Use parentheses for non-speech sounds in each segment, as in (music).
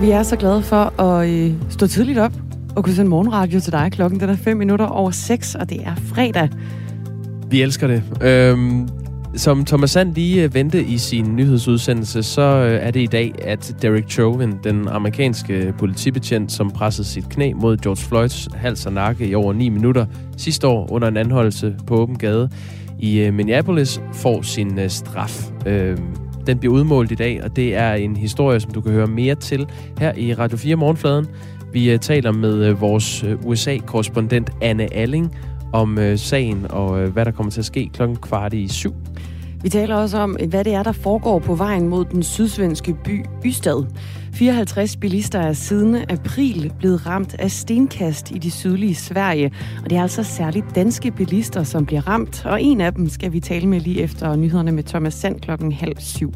Og vi er så glade for at øh, stå tidligt op og kunne sende morgenradio til dig. Klokken den er 5 minutter over 6, og det er fredag. Vi elsker det. Øhm, som Thomas Sand lige ventede vendte i sin nyhedsudsendelse, så øh, er det i dag, at Derek Chauvin, den amerikanske politibetjent, som pressede sit knæ mod George Floyds hals og nakke i over 9 minutter sidste år under en anholdelse på åben gade i øh, Minneapolis, får sin straf. Øhm, den bliver udmålt i dag, og det er en historie, som du kan høre mere til her i Radio 4 Morgenfladen. Vi øh, taler med øh, vores øh, USA-korrespondent Anne Alling om sagen og hvad der kommer til at ske klokken kvart i syv. Vi taler også om, hvad det er, der foregår på vejen mod den sydsvenske by Ystad. 54 bilister er siden april blevet ramt af stenkast i de sydlige Sverige. Og det er altså særligt danske bilister, som bliver ramt. Og en af dem skal vi tale med lige efter nyhederne med Thomas Sand klokken halv syv.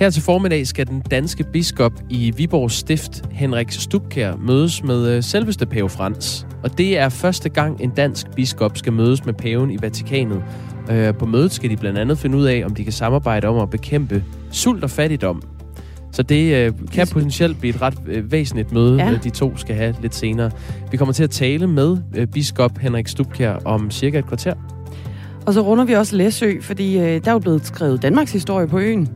Her til formiddag skal den danske biskop i Viborg Stift, Henrik Stubkær, mødes med øh, selveste pave Frans. Og det er første gang, en dansk biskop skal mødes med paven i Vatikanet. Øh, på mødet skal de blandt andet finde ud af, om de kan samarbejde om at bekæmpe sult og fattigdom. Så det øh, kan potentielt blive et ret øh, væsentligt møde, ja. Øh, de to skal have lidt senere. Vi kommer til at tale med øh, biskop Henrik Stubkjær om cirka et kvarter. Og så runder vi også Læsø, fordi øh, der er jo blevet skrevet Danmarks historie på øen.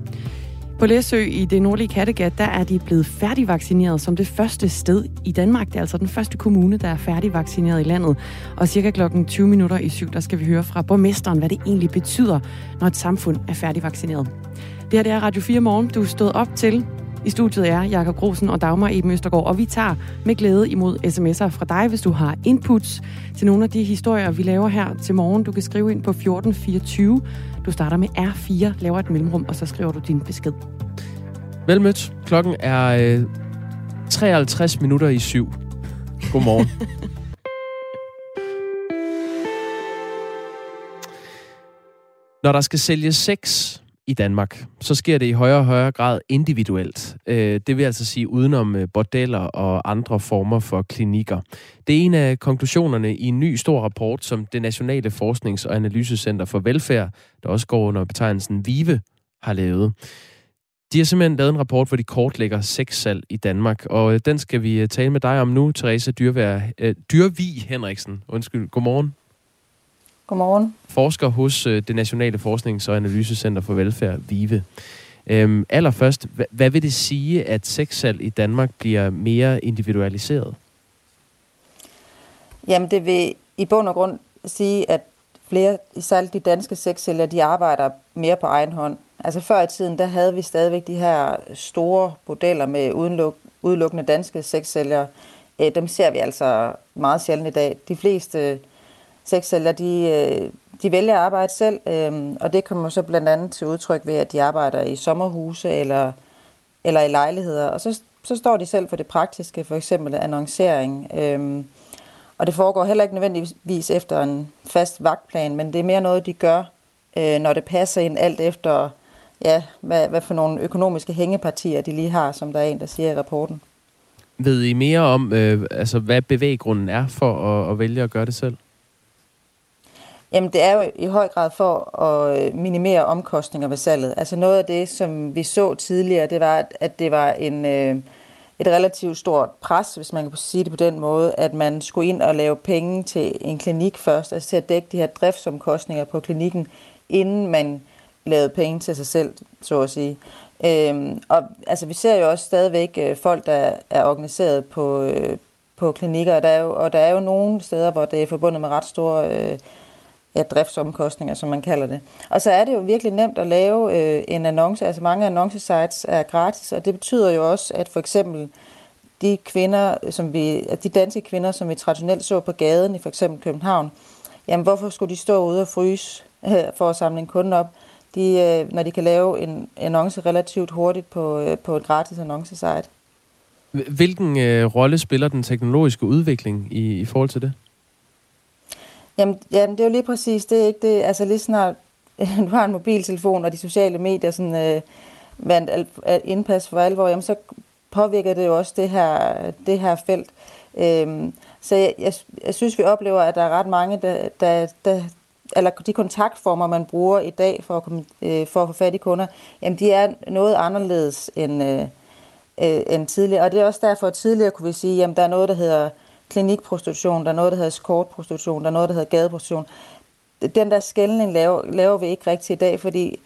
På Læsø i det nordlige Kattegat, der er de blevet færdigvaccineret som det første sted i Danmark. Det er altså den første kommune, der er færdigvaccineret i landet. Og cirka klokken 20 minutter i syv, der skal vi høre fra borgmesteren, hvad det egentlig betyder, når et samfund er færdigvaccineret. Det her det er Radio 4 Morgen. Du er stået op til i studiet er Jakob Grosen og Dagmar Eben Østergaard, og vi tager med glæde imod sms'er fra dig, hvis du har inputs til nogle af de historier, vi laver her til morgen. Du kan skrive ind på 1424. Du starter med R4, laver et mellemrum, og så skriver du din besked. Velmødt. Klokken er øh, 53 minutter i syv. Godmorgen. (laughs) Når der skal sælges sex, i Danmark, så sker det i højere og højere grad individuelt. Øh, det vil altså sige udenom øh, bordeller og andre former for klinikker. Det er en af konklusionerne i en ny stor rapport, som det Nationale Forsknings- og Analysecenter for Velfærd, der også går under betegnelsen VIVE, har lavet. De har simpelthen lavet en rapport, hvor de kortlægger sexsalg i Danmark, og øh, den skal vi tale med dig om nu, Therese Dyrvær, øh, Dyrvig Henriksen. Undskyld, godmorgen. Godmorgen. Forsker hos øh, det Nationale Forsknings- og Analysecenter for Velfærd, VIVE. Øhm, allerførst, hvad, vil det sige, at sexsalg i Danmark bliver mere individualiseret? Jamen, det vil i bund og grund sige, at flere, særligt de danske sexsælgere, de arbejder mere på egen hånd. Altså før i tiden, der havde vi stadigvæk de her store modeller med udeluk, udelukkende danske sexsælgere. Øh, dem ser vi altså meget sjældent i dag. De fleste sexsælgere, de, øh, de vælger at arbejde selv, øhm, og det kommer så blandt andet til udtryk ved, at de arbejder i sommerhuse eller, eller i lejligheder, og så, så står de selv for det praktiske, for eksempel annoncering. Øhm, og det foregår heller ikke nødvendigvis efter en fast vagtplan, men det er mere noget, de gør, øh, når det passer ind alt efter, ja, hvad, hvad for nogle økonomiske hængepartier de lige har, som der er en, der siger i rapporten. Ved I mere om, øh, altså, hvad bevæggrunden er for at, at vælge at gøre det selv? Jamen det er jo i høj grad for at øh, minimere omkostninger ved salget. Altså noget af det, som vi så tidligere, det var, at det var en, øh, et relativt stort pres, hvis man kan sige det på den måde, at man skulle ind og lave penge til en klinik først, altså til at dække de her driftsomkostninger på klinikken, inden man lavede penge til sig selv, så at sige. Øhm, og altså, vi ser jo også stadigvæk øh, folk, der er organiseret på, øh, på klinikker, og der, er jo, og der er jo nogle steder, hvor det er forbundet med ret store øh, ja, driftsomkostninger, som man kalder det. Og så er det jo virkelig nemt at lave øh, en annonce. Altså mange annoncesites er gratis, og det betyder jo også, at for eksempel de kvinder, som vi, de danske kvinder, som vi traditionelt så på gaden i for eksempel København, jamen hvorfor skulle de stå ude og fryse øh, for at samle en kunde op, de, øh, når de kan lave en annonce relativt hurtigt på, øh, på et gratis annoncesite. Hvilken øh, rolle spiller den teknologiske udvikling i, i forhold til det? Jamen, jamen, det er jo lige præcis det, ikke? Det, altså lige snart (laughs) du har en mobiltelefon og de sociale medier sådan, øh, vandt al, indpas for alvor, jamen, så påvirker det jo også det her, det her felt. Øhm, så jeg, jeg, jeg synes, vi oplever, at der er ret mange, der, der, der eller de kontaktformer, man bruger i dag for at, komme, øh, for at få fat i kunder, jamen de er noget anderledes end, øh, øh, end tidligere. Og det er også derfor, at tidligere kunne vi sige, at der er noget, der hedder klinikprostitution, der er noget, der hedder escortprostitution, der er noget, der hedder gadeprostitution. Den der skældning laver, laver vi ikke rigtig i dag, fordi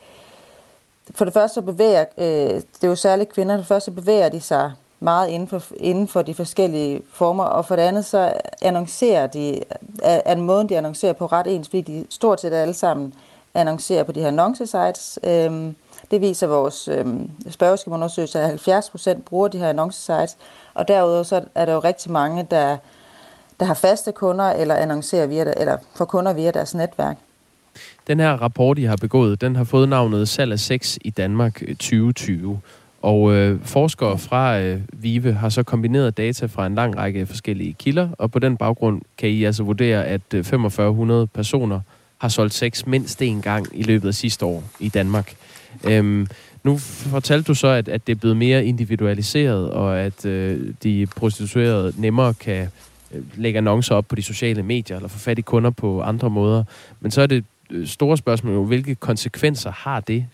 for det første så bevæger, øh, det er jo særligt kvinder, for det første så bevæger de sig meget inden for, inden for de forskellige former, og for det andet så annoncerer de, er, er en måde, de annoncerer på ret ens, fordi de stort set alle sammen annoncerer på de her annoncesites. Øh, det viser vores øh, spørgeskemaundersøgelse, at 70 procent bruger de her annoncesites, og derudover så er der jo rigtig mange, der, der har faste kunder eller annoncerer via, eller får kunder via deres netværk. Den her rapport, I har begået, den har fået navnet Salg af sex i Danmark øh, 2020. Og øh, forskere fra øh, VIVE har så kombineret data fra en lang række forskellige kilder, og på den baggrund kan I altså vurdere, at øh, 4500 personer har solgt sex mindst én gang i løbet af sidste år i Danmark. Øhm, nu fortalte du så, at, at det er blevet mere individualiseret, og at øh, de prostituerede nemmere kan øh, lægge annoncer op på de sociale medier, eller få fat i kunder på andre måder. Men så er det øh, store spørgsmål, jo, hvilke konsekvenser har det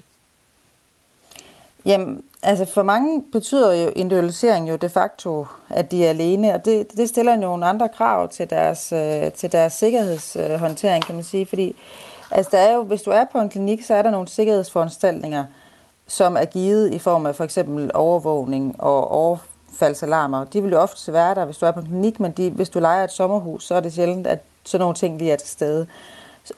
Jamen, altså for mange betyder jo individualisering jo de facto, at de er alene, og det, det stiller nogle andre krav til deres, øh, til deres sikkerhedshåndtering, kan man sige, fordi altså der er jo, hvis du er på en klinik, så er der nogle sikkerhedsforanstaltninger, som er givet i form af for eksempel overvågning og overfaldsalarmer. De vil jo ofte være der, hvis du er på en klinik, men de, hvis du leger et sommerhus, så er det sjældent, at sådan nogle ting lige er til stede.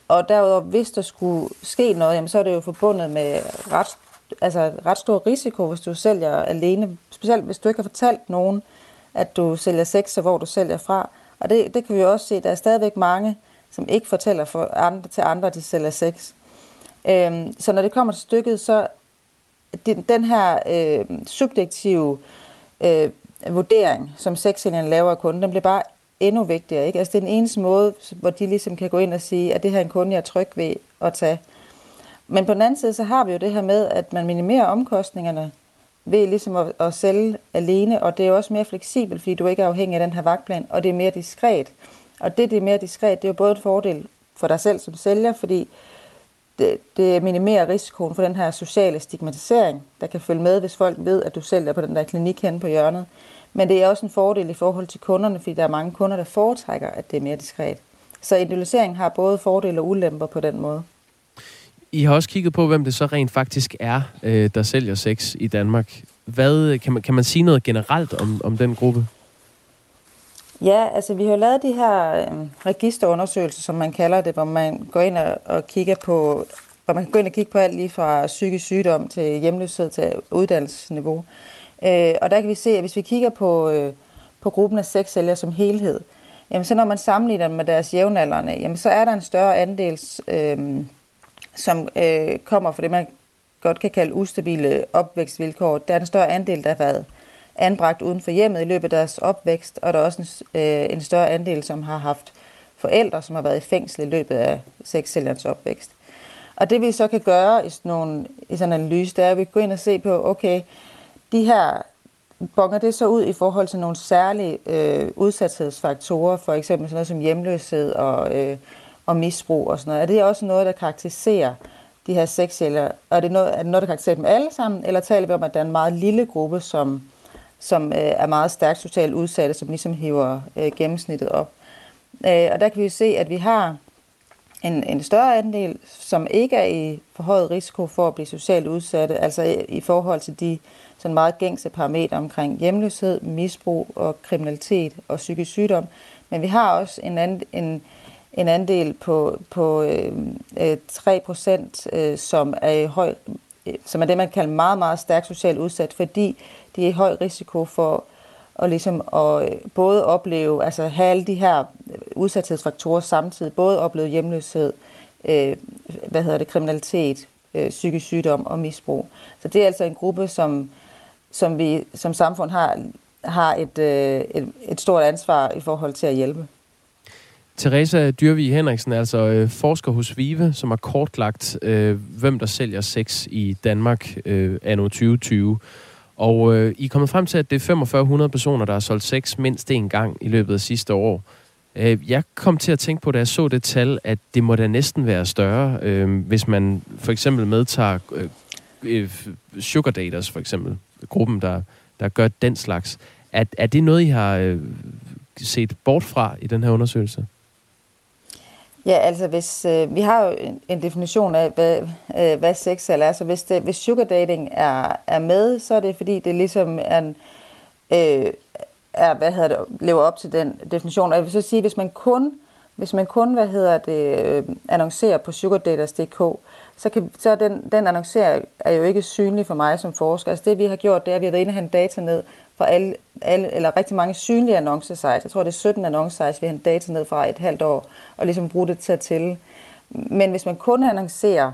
Og derudover, hvis der skulle ske noget, jamen, så er det jo forbundet med ret altså, ret stor risiko, hvis du sælger alene. Specielt hvis du ikke har fortalt nogen, at du sælger sex, og hvor du sælger fra. Og det, det kan vi også se, der er stadigvæk mange, som ikke fortæller for andre, til andre, at de sælger sex. Øhm, så når det kommer til stykket, så den, den her øh, subjektive øh, vurdering, som sexsælgerne laver af kunden, den bliver bare endnu vigtigere. Ikke? Altså det er den eneste måde, hvor de ligesom kan gå ind og sige, at det her er en kunde, jeg er tryg ved at tage. Men på den anden side, så har vi jo det her med, at man minimerer omkostningerne ved ligesom at, at sælge alene, og det er jo også mere fleksibelt, fordi du ikke er afhængig af den her vagtplan, og det er mere diskret. Og det, det er mere diskret, det er jo både en fordel for dig selv som sælger, fordi det, det minimerer risikoen for den her sociale stigmatisering, der kan følge med, hvis folk ved, at du sælger på den der klinik hen på hjørnet. Men det er også en fordel i forhold til kunderne, fordi der er mange kunder, der foretrækker, at det er mere diskret. Så individualisering har både fordele og ulemper på den måde. I har også kigget på, hvem det så rent faktisk er, øh, der sælger sex i Danmark. Hvad, kan, man, kan man sige noget generelt om, om den gruppe? Ja, altså vi har lavet de her øh, registerundersøgelser, som man kalder det, hvor man går ind og, og kigger på, hvor man kan gå ind og kigge på alt lige fra psykisk sygdom til hjemløshed til uddannelsesniveau. Øh, og der kan vi se, at hvis vi kigger på, øh, på gruppen af sexsælgere som helhed, jamen så når man sammenligner dem med deres jævnaldrende, jamen så er der en større andel øh, som øh, kommer fra det, man godt kan kalde ustabile opvækstvilkår. Der er en større andel, der har været anbragt uden for hjemmet i løbet af deres opvækst, og der er også en, øh, en større andel, som har haft forældre, som har været i fængsel i løbet af sexsælgerens opvækst. Og det vi så kan gøre i sådan, nogle, i sådan en analyse, det er, at vi går ind og se på, okay, de her bonger det så ud i forhold til nogle særlige øh, udsathedsfaktorer, for eksempel sådan noget som hjemløshed og øh, og misbrug og sådan noget. Er det også noget, der karakteriserer de her sexsælgere? Er det noget, er det noget, der karakteriserer dem alle sammen, eller taler vi om, at der er en meget lille gruppe, som, som øh, er meget stærkt socialt udsatte, som ligesom hiver øh, gennemsnittet op? Øh, og der kan vi jo se, at vi har en, en større andel, som ikke er i forhøjet risiko for at blive socialt udsatte, altså i, i forhold til de sådan meget gængse parametre omkring hjemløshed, misbrug og kriminalitet og psykisk sygdom. Men vi har også en, anden, en, en andel på, på øh, øh 3 procent, øh, som er i høj, øh, som er det, man kalder meget, meget stærkt socialt udsat, fordi de er i høj risiko for at, ligesom at øh, både opleve, altså have alle de her øh, udsathedsfaktorer samtidig, både opleve hjemløshed, øh, hvad hedder det, kriminalitet, øh, psykisk sygdom og misbrug. Så det er altså en gruppe, som, som vi som samfund har, har et, øh, et, et stort ansvar i forhold til at hjælpe. Teresa Dyrvig Henriksen, altså øh, forsker hos VIVE, som har kortlagt, øh, hvem der sælger sex i Danmark øh, anno 2020. Og øh, I er kommet frem til, at det er 4500 personer, der har solgt sex mindst én gang i løbet af sidste år. Øh, jeg kom til at tænke på, da jeg så det tal, at det må da næsten være større, øh, hvis man for eksempel medtager øh, øh sugar daters, for eksempel, gruppen, der der gør den slags. Er, er det noget, I har øh, set bort fra i den her undersøgelse? Ja, altså hvis øh, vi har jo en, en definition af, hvad, øh, hvad sex er. Altså hvis, det, hvis sugar dating er, er med, så er det fordi, det ligesom er en, øh, er, hvad hedder det, lever op til den definition. Og jeg vil så sige, hvis man kun, hvis man kun hvad hedder det, øh, annoncerer på sugardaters.dk, så, kan, så den, den annoncer er jo ikke synlig for mig som forsker. Altså det vi har gjort, det er, at vi har været inde og hente data ned fra alle, alle, eller rigtig mange synlige annoncesites. Jeg tror, det er 17 annoncesites, vi har data ned fra et halvt år, og ligesom bruge det til at tælle. Men hvis man kun annoncerer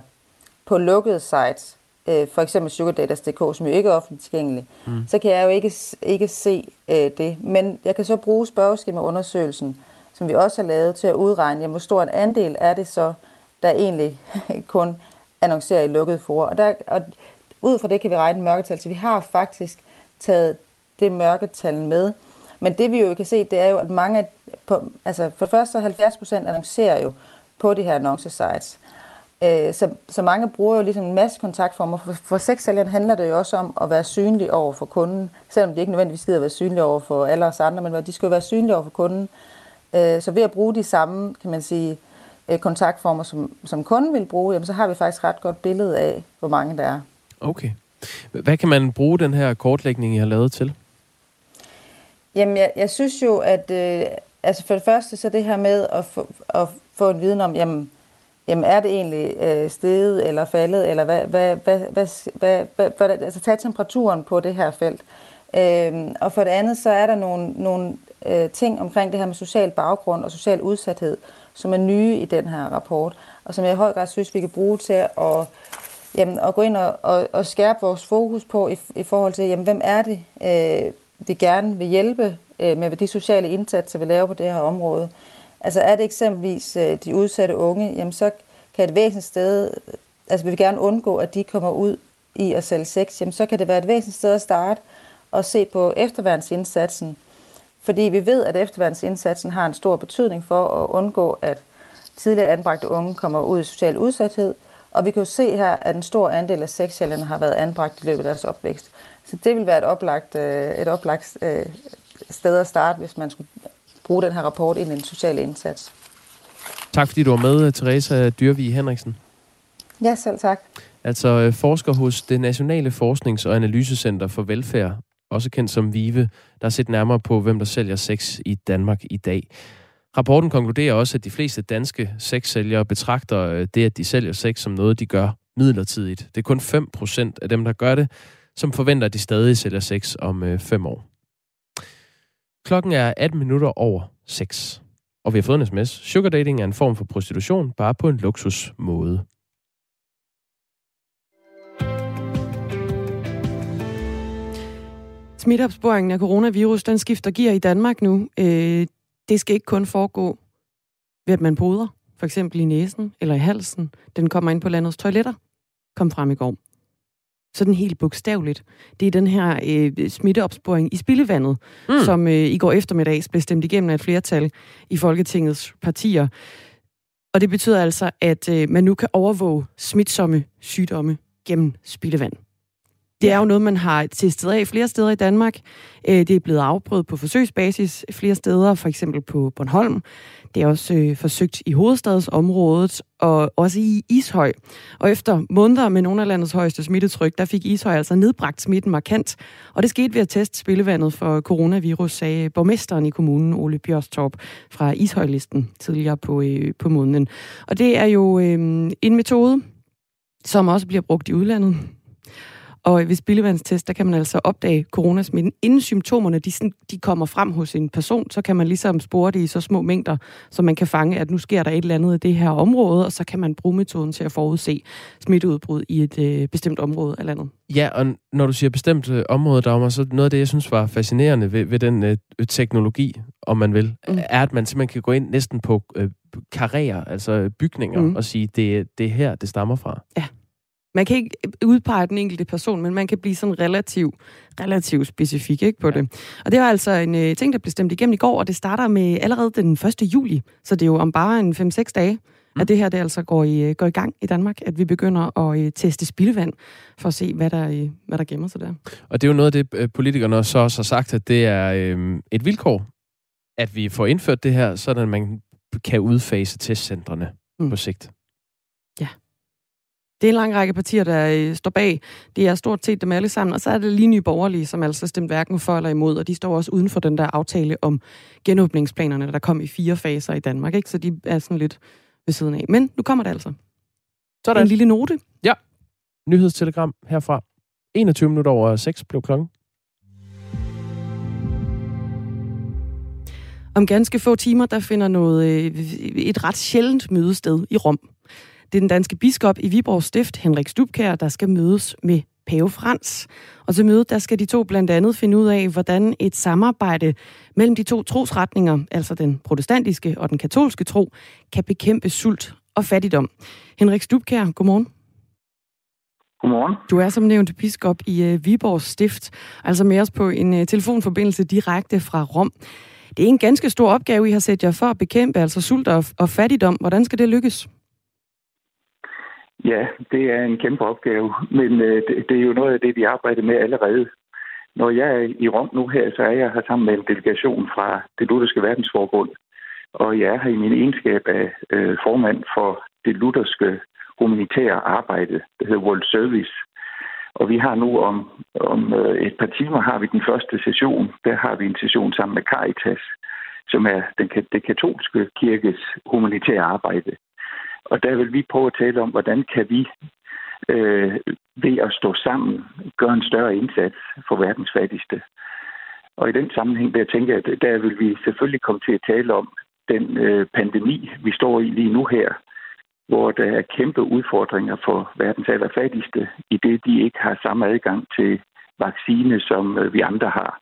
på lukkede sites, øh, for eksempel sugardata.dk, som jo ikke er offentligt tilgængelig, mm. så kan jeg jo ikke, ikke se øh, det. Men jeg kan så bruge spørgeskemaundersøgelsen, som vi også har lavet, til at udregne, jamen, hvor stor en andel er det så, der egentlig (laughs) kun annoncerer i lukkede for. Og, der, og ud fra det kan vi regne mørketal, så vi har faktisk taget det mørketal med. Men det vi jo kan se, det er jo, at mange, på, altså for det første 70 procent annoncerer jo på de her annoncesites. Øh, så, så mange bruger jo ligesom en masse kontaktformer. For, for sexsælgeren handler det jo også om at være synlig over for kunden, selvom de ikke nødvendigvis gider at være synlige over for alle os andre, men de skal jo være synlige over for kunden. Øh, så ved at bruge de samme, kan man sige, øh, kontaktformer, som, som kunden vil bruge, jamen, så har vi faktisk ret godt billede af, hvor mange der er. Okay. Hvad kan man bruge den her kortlægning, I har lavet til? Jamen, jeg, jeg synes jo, at øh, altså for det første, så det her med at få, at få en viden om, jamen, jamen er det egentlig øh, steget eller faldet, eller hvad, hvad, hvad, hvad, hvad, hvad, hvad, altså tage temperaturen på det her felt. Øh, og for det andet, så er der nogle, nogle øh, ting omkring det her med social baggrund og social udsathed, som er nye i den her rapport, og som jeg i høj grad synes, vi kan bruge til at, jamen, at gå ind og, og, og skærpe vores fokus på i, i forhold til, jamen, hvem er det, øh, vi gerne vil hjælpe øh, med de sociale indsatser, vi laver på det her område. Altså er det eksempelvis øh, de udsatte unge, jamen så kan et væsentligt sted, altså vi vil gerne undgå, at de kommer ud i at sælge sex, jamen så kan det være et væsentligt sted at starte og se på efterværnsindsatsen. Fordi vi ved, at efterværnsindsatsen har en stor betydning for at undgå, at tidligere anbragte unge kommer ud i social udsathed. Og vi kan jo se her, at en stor andel af sexsælgerne har været anbragt i løbet af deres opvækst. Så det vil være et oplagt, øh, et oplagt øh, sted at starte, hvis man skulle bruge den her rapport ind i en social indsats. Tak fordi du var med, Teresa Dyrvig Henriksen. Ja, selv tak. Altså øh, forsker hos det Nationale Forsknings- og Analysecenter for Velfærd, også kendt som VIVE, der har set nærmere på, hvem der sælger sex i Danmark i dag. Rapporten konkluderer også, at de fleste danske sexsælgere betragter det, at de sælger sex, som noget, de gør midlertidigt. Det er kun 5% af dem, der gør det, som forventer, at de stadig sælger sex om øh, fem år. Klokken er 18 minutter over 6, og vi har fået en sms. Sugar dating er en form for prostitution, bare på en luksus måde. Smitteopsporingen af coronavirus, den skifter gear i Danmark nu. Øh, det skal ikke kun foregå ved, at man poder, for eksempel i næsen eller i halsen. Den kommer ind på landets toiletter, kom frem i går sådan helt bogstaveligt. Det er den her øh, smitteopsporing i spildevandet, mm. som øh, i går eftermiddags blev stemt igennem af et flertal i Folketingets partier. Og det betyder altså, at øh, man nu kan overvåge smitsomme sygdomme gennem spildevand. Det er jo noget, man har testet af flere steder i Danmark. Øh, det er blevet afprøvet på forsøgsbasis flere steder, for eksempel på Bornholm. Det er også øh, forsøgt i hovedstadsområdet og også i Ishøj. Og efter måneder med nogle af landets højeste smittetryk, der fik Ishøj altså nedbragt smitten markant. Og det skete ved at teste spillevandet for coronavirus, sagde borgmesteren i kommunen, Ole Bjørstorp, fra Ishøjlisten tidligere på, øh, på måneden. Og det er jo øh, en metode, som også bliver brugt i udlandet. Og ved spildevandstest, der kan man altså opdage coronasmitten, inden symptomerne de, de kommer frem hos en person, så kan man ligesom spore det i så små mængder, så man kan fange, at nu sker der et eller andet i det her område, og så kan man bruge metoden til at forudse smitteudbrud i et øh, bestemt område af landet. Ja, og når du siger bestemt øh, område, Dagmar, så noget af det, jeg synes var fascinerende ved, ved den øh, teknologi, om man vil, mm. er, at man simpelthen kan gå ind næsten på øh, karrierer, altså bygninger, mm. og sige, det, det er her, det stammer fra. Ja. Man kan ikke udpege den enkelte person, men man kan blive sådan relativt relativ specifik ikke, på ja. det. Og det var altså en uh, ting, der blev stemt igennem i går, og det starter med allerede den 1. juli, så det er jo om bare en 5-6 dage, mm. at det her det altså går i, går i gang i Danmark, at vi begynder at uh, teste spildevand for at se, hvad der, uh, hvad der gemmer sig der. Og det er jo noget af det, politikerne så også har sagt, at det er uh, et vilkår, at vi får indført det her, så at man kan udfase testcentrene mm. på sigt. Det er en lang række partier, der øh, står bag. Det er stort set dem alle sammen. Og så er det lige nye borgerlige, som altså stemte hverken for eller imod. Og de står også uden for den der aftale om genåbningsplanerne, der kom i fire faser i Danmark. Ikke? Så de er sådan lidt ved siden af. Men nu kommer det altså. Sådan. En lille note. Ja. Nyhedstelegram herfra. 21 minutter over 6 blev klokken. Om ganske få timer, der finder noget, øh, et ret sjældent møde sted i Rom. Det er den danske biskop i Viborg Stift, Henrik Stubkær, der skal mødes med Pave Frans. Og til mødet, der skal de to blandt andet finde ud af, hvordan et samarbejde mellem de to trosretninger, altså den protestantiske og den katolske tro, kan bekæmpe sult og fattigdom. Henrik Stubkær, godmorgen. Godmorgen. Du er som nævnt biskop i uh, Viborg Stift, altså med os på en uh, telefonforbindelse direkte fra Rom. Det er en ganske stor opgave, I har sat jer for at bekæmpe, altså sult og, og fattigdom. Hvordan skal det lykkes? Ja, det er en kæmpe opgave, men øh, det, det er jo noget af det, vi arbejder med allerede. Når jeg er i Rom nu her, så er jeg her sammen med en delegation fra det lutherske verdensforbund, og jeg er her i min egenskab af øh, formand for det lutherske humanitære arbejde, der hedder World Service. Og vi har nu om, om øh, et par timer har vi den første session. Der har vi en session sammen med Caritas, som er den, det katolske kirkes humanitære arbejde. Og der vil vi prøve at tale om, hvordan kan vi øh, ved at stå sammen gøre en større indsats for verdens fattigste. Og i den sammenhæng, der tænker jeg, der vil vi selvfølgelig komme til at tale om den øh, pandemi, vi står i lige nu her, hvor der er kæmpe udfordringer for verdens allerfattigste, i det de ikke har samme adgang til vaccine, som øh, vi andre har.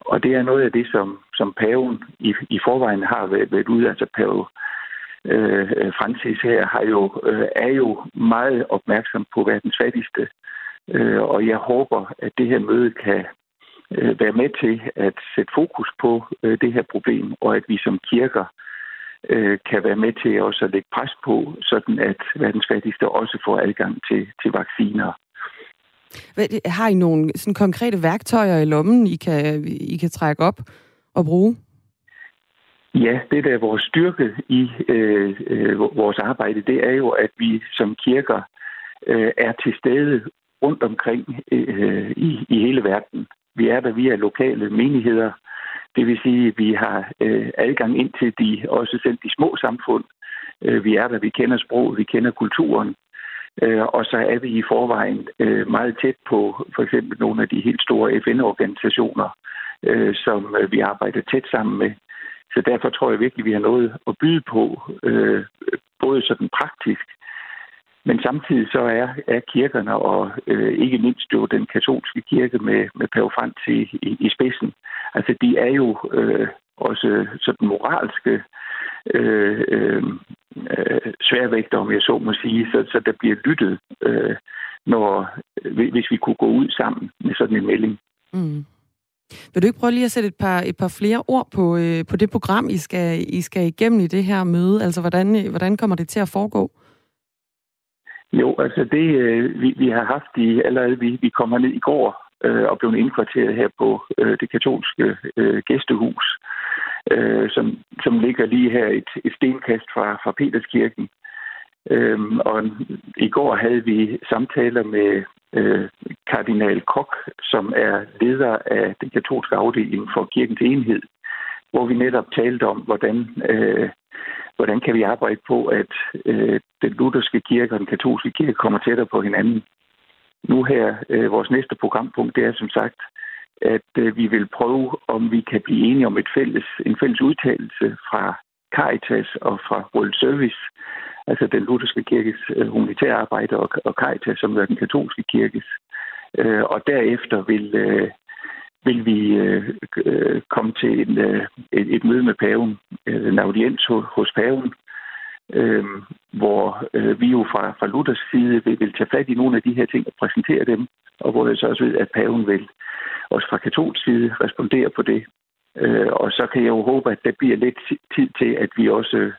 Og det er noget af det, som, som paven i, i forvejen har været, været ude, altså pave Øh, øh, Francis her, har jo, øh, er jo meget opmærksom på verdens fattigste. Øh, og jeg håber, at det her møde kan øh, være med til at sætte fokus på øh, det her problem, og at vi som kirker øh, kan være med til også at lægge pres på, sådan at verdens fattigste også får adgang til, til vacciner. Har I nogle sådan konkrete værktøjer i lommen, I kan, I kan trække op og bruge? Ja, det der er vores styrke i øh, øh, vores arbejde, det er jo, at vi som kirker øh, er til stede rundt omkring øh, i, i hele verden. Vi er der via lokale menigheder, det vil sige, at vi har øh, adgang ind til de, også selv de små samfund. Øh, vi er der, vi kender sproget, vi kender kulturen. Øh, og så er vi i forvejen øh, meget tæt på for eksempel nogle af de helt store FN-organisationer, øh, som øh, vi arbejder tæt sammen med. Så derfor tror jeg virkelig, at vi har noget at byde på, øh, både sådan praktisk, men samtidig så er, er kirkerne, og øh, ikke mindst jo den katolske kirke med, med Pave Frans i, i, i spidsen, altså de er jo øh, også sådan moralske øh, øh, øh sværvægter, om jeg så må sige, så, så der bliver lyttet, øh, når, hvis vi kunne gå ud sammen med sådan en melding. Mm. Vil du ikke prøve lige at sætte et par, et par flere ord på, øh, på det program, I skal, I skal igennem i det her møde? Altså, hvordan, øh, hvordan kommer det til at foregå? Jo, altså det, øh, vi, vi har haft i, allerede, vi, vi kommer ned i går øh, og blev indkvarteret her på øh, det katolske øh, gæstehus, øh, som, som ligger lige her et, et stenkast fra, fra Peterskirken. Øhm, og i går havde vi samtaler med øh, kardinal Koch, som er leder af den katolske afdeling for kirkens enhed, hvor vi netop talte om, hvordan, øh, hvordan kan vi arbejde på, at øh, den lutherske kirke og den katolske kirke kommer tættere på hinanden. Nu her, øh, vores næste programpunkt, det er som sagt, at øh, vi vil prøve, om vi kan blive enige om et fælles, en fælles udtalelse fra Caritas og fra World Service, altså den lutherske kirkes øh, humanitære arbejde og, og Caritas, som er den katolske kirkes. Øh, og derefter vil, øh, vil vi øh, øh komme til en, øh, et, et møde med paven, øh, en audiens hos, hos paven, øh, hvor øh, vi jo fra, fra Luthers side vil, vil tage fat i nogle af de her ting og præsentere dem, og hvor jeg så også ved, at paven vil også fra katolsk side respondere på det. Øh, og så kan jeg jo håbe, at der bliver lidt tid til, at vi også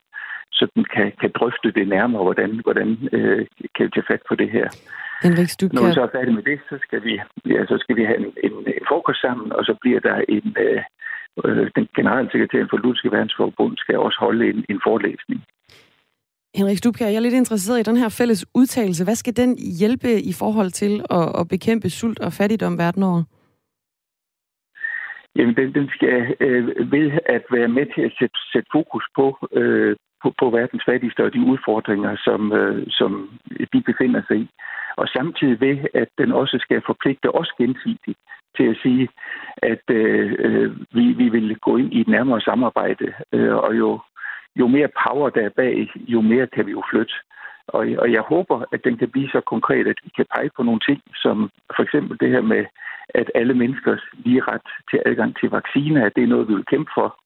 sådan kan, kan drøfte det nærmere, hvordan, hvordan øh, kan vi tage fat på det her. Henrik Når vi så er færdige med det, så skal vi, ja, så skal vi have en, en, en fokus sammen, og så bliver der en, øh, øh, den generelle sekretær for Lutske Verdensforbund skal også holde en, en forelæsning. Henrik Stubkær, jeg er lidt interesseret i den her fælles udtalelse. Hvad skal den hjælpe i forhold til at, at bekæmpe sult og fattigdom verden over? Jamen, den, den skal øh, ved at være med til at sætte, sætte fokus på, øh, på, på verdens fattigste og de udfordringer, som, øh, som de befinder sig i. Og samtidig ved, at den også skal forpligte os gensidigt til at sige, at øh, øh vi, vi vil gå ind i et nærmere samarbejde, øh, og jo, jo mere power der er bag, jo mere kan vi jo flytte. Og, og jeg håber, at den kan blive så konkret, at vi kan pege på nogle ting, som for eksempel det her med, at alle menneskers lige ret til adgang til vacciner, at det er noget, vi vil kæmpe for.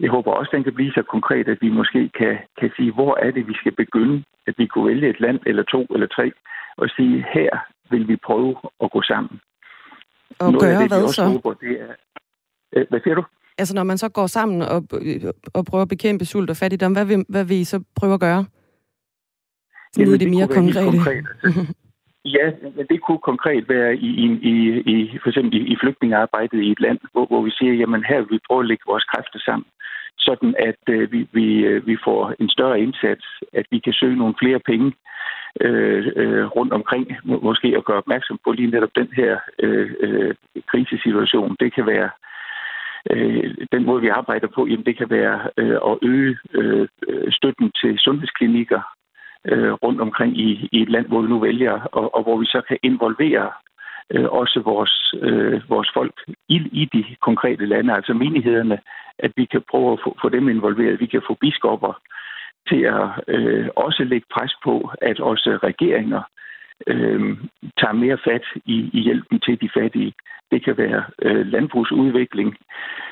Jeg håber også, at den kan blive så konkret, at vi måske kan, kan sige, hvor er det, vi skal begynde, at vi kunne vælge et land eller to eller tre, og sige, her vil vi prøve at gå sammen. Og Noget gøre det, hvad så? Håber, det er, øh, hvad siger du? Altså når man så går sammen og, og prøver at bekæmpe sult og fattigdom, hvad vil, hvad vil I så prøve at gøre? Sådan Jamen, det mere konkrete. Konkret. (laughs) Ja, men det kunne konkret være i, i, i, for eksempel i, i flygtningearbejdet i et land, hvor, hvor vi siger, jamen her vil vi prøve at lægge vores kræfter sammen, sådan at øh, vi, vi, øh, vi får en større indsats, at vi kan søge nogle flere penge øh, øh, rundt omkring, må, måske at gøre opmærksom på lige netop den her øh, øh, krisesituation. Det kan være øh, den måde, vi arbejder på, jamen det kan være øh, at øge øh, støtten til sundhedsklinikker øh, rundt omkring i, i et land, hvor vi nu vælger, og, og hvor vi så kan involvere øh, også vores, øh, vores folk i, i de konkrete lande, altså menighederne, at vi kan prøve at få, få dem involveret. Vi kan få biskopper til at øh, også lægge pres på, at også regeringer øh, tager mere fat i, i hjælpen til de fattige. Det kan være øh, landbrugsudvikling,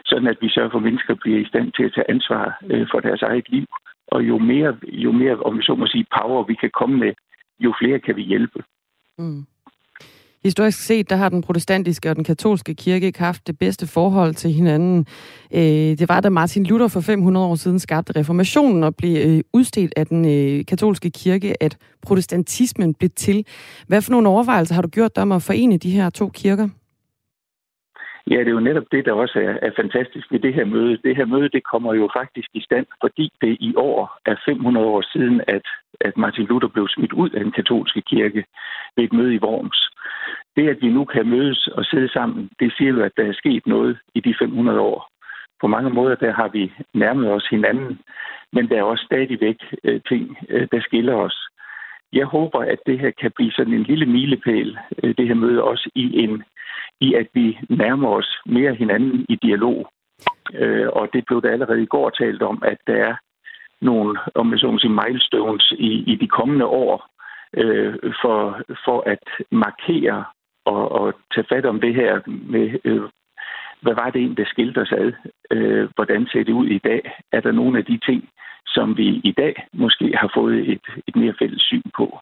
sådan at vi sørger for, at mennesker bliver i stand til at tage ansvar øh, for deres eget liv. Og jo mere, jo mere, om vi så må sige, power vi kan komme med, jo flere kan vi hjælpe. Mm. Historisk set, der har den protestantiske og den katolske kirke ikke haft det bedste forhold til hinanden. Øh, det var, da Martin Luther for 500 år siden skabte reformationen og blev øh, udstedt af den øh, katolske kirke, at protestantismen blev til. Hvad for nogle overvejelser har du gjort dig om at forene de her to kirker? Ja, det er jo netop det, der også er, er fantastisk ved det her møde. Det her møde, det kommer jo faktisk i stand, fordi det i år er 500 år siden, at, at Martin Luther blev smidt ud af den katolske kirke ved et møde i Worms. Det, at vi nu kan mødes og sidde sammen, det siger jo, at der er sket noget i de 500 år. På mange måder, der har vi nærmet os hinanden, men der er også stadigvæk øh, ting, øh, der skiller os. Jeg håber, at det her kan blive sådan en lille milepæl, øh, det her møde også i en i at vi nærmer os mere hinanden i dialog. Øh, og det blev der allerede i går talt om, at der er nogle, om jeg så må sige, milestones i, i de kommende år øh, for, for at markere og, og tage fat om det her med, øh, hvad var det egentlig, der skilte os ad? Øh, hvordan ser det ud i dag? Er der nogle af de ting, som vi i dag måske har fået et, et mere fælles syn på?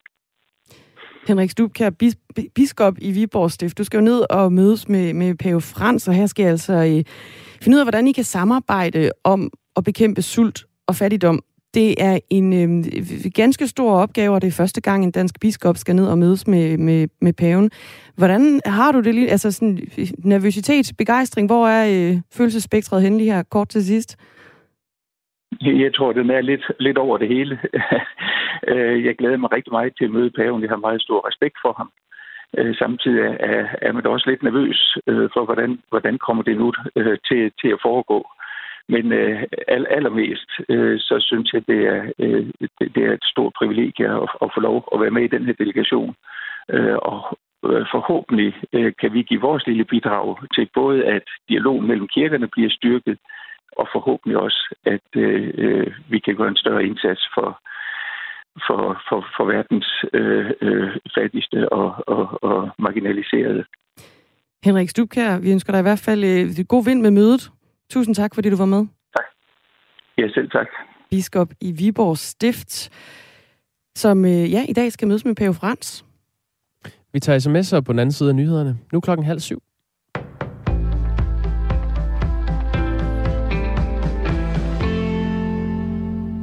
Henrik Stubkær, bis, biskop i Viborg Stift. Du skal jo ned og mødes med, med Pave Frans, og her skal jeg altså øh, finde ud af, hvordan I kan samarbejde om at bekæmpe sult og fattigdom. Det er en øh, ganske stor opgave, og det er første gang, en dansk biskop skal ned og mødes med, med, med paven. Hvordan har du det lige? Altså sådan øh, nervøsitet, begejstring, hvor er øh, følelsesspektret henne lige her kort til sidst? Jeg tror, den er lidt, lidt over det hele. (laughs) Øh, jeg glæder mig rigtig meget til at møde paven. Jeg har meget stor respekt for ham. Øh, samtidig er, er man da også lidt nervøs øh, for, hvordan, hvordan kommer det nu øh, til, til at foregå. Men øh, all, allermest, så synes jeg, det er, det er et stort privilegie at, at få lov at være med i den her delegation. Og forhåbentlig kan vi give vores lille bidrag til både, at dialogen mellem kirkerne bliver styrket, og forhåbentlig også, at øh, vi kan gøre en større indsats for, for, for, for verdens øh, øh, fattigste og, og, og marginaliserede. Henrik Stubkær, vi ønsker dig i hvert fald øh, god vind med mødet. Tusind tak, fordi du var med. Tak. Ja, selv tak. Biskop i Viborg Stift, som øh, ja, i dag skal mødes med Pave Frans. Vi tager sms'er på den anden side af nyhederne. Nu klokken halv syv.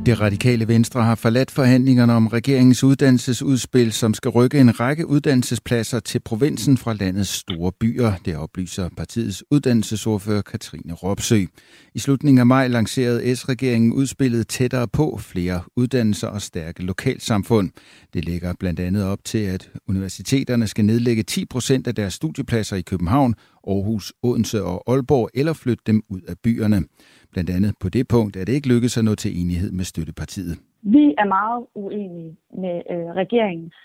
Det radikale Venstre har forladt forhandlingerne om regeringens uddannelsesudspil, som skal rykke en række uddannelsespladser til provinsen fra landets store byer. Det oplyser partiets uddannelsesordfører Katrine Ropsø. I slutningen af maj lancerede S-regeringen udspillet tættere på flere uddannelser og stærke lokalsamfund. Det lægger blandt andet op til, at universiteterne skal nedlægge 10 procent af deres studiepladser i København, Aarhus, Odense og Aalborg eller flytte dem ud af byerne. Blandt andet på det punkt er det ikke lykkedes at nå til enighed med støttepartiet. Vi er meget uenige med øh, regeringens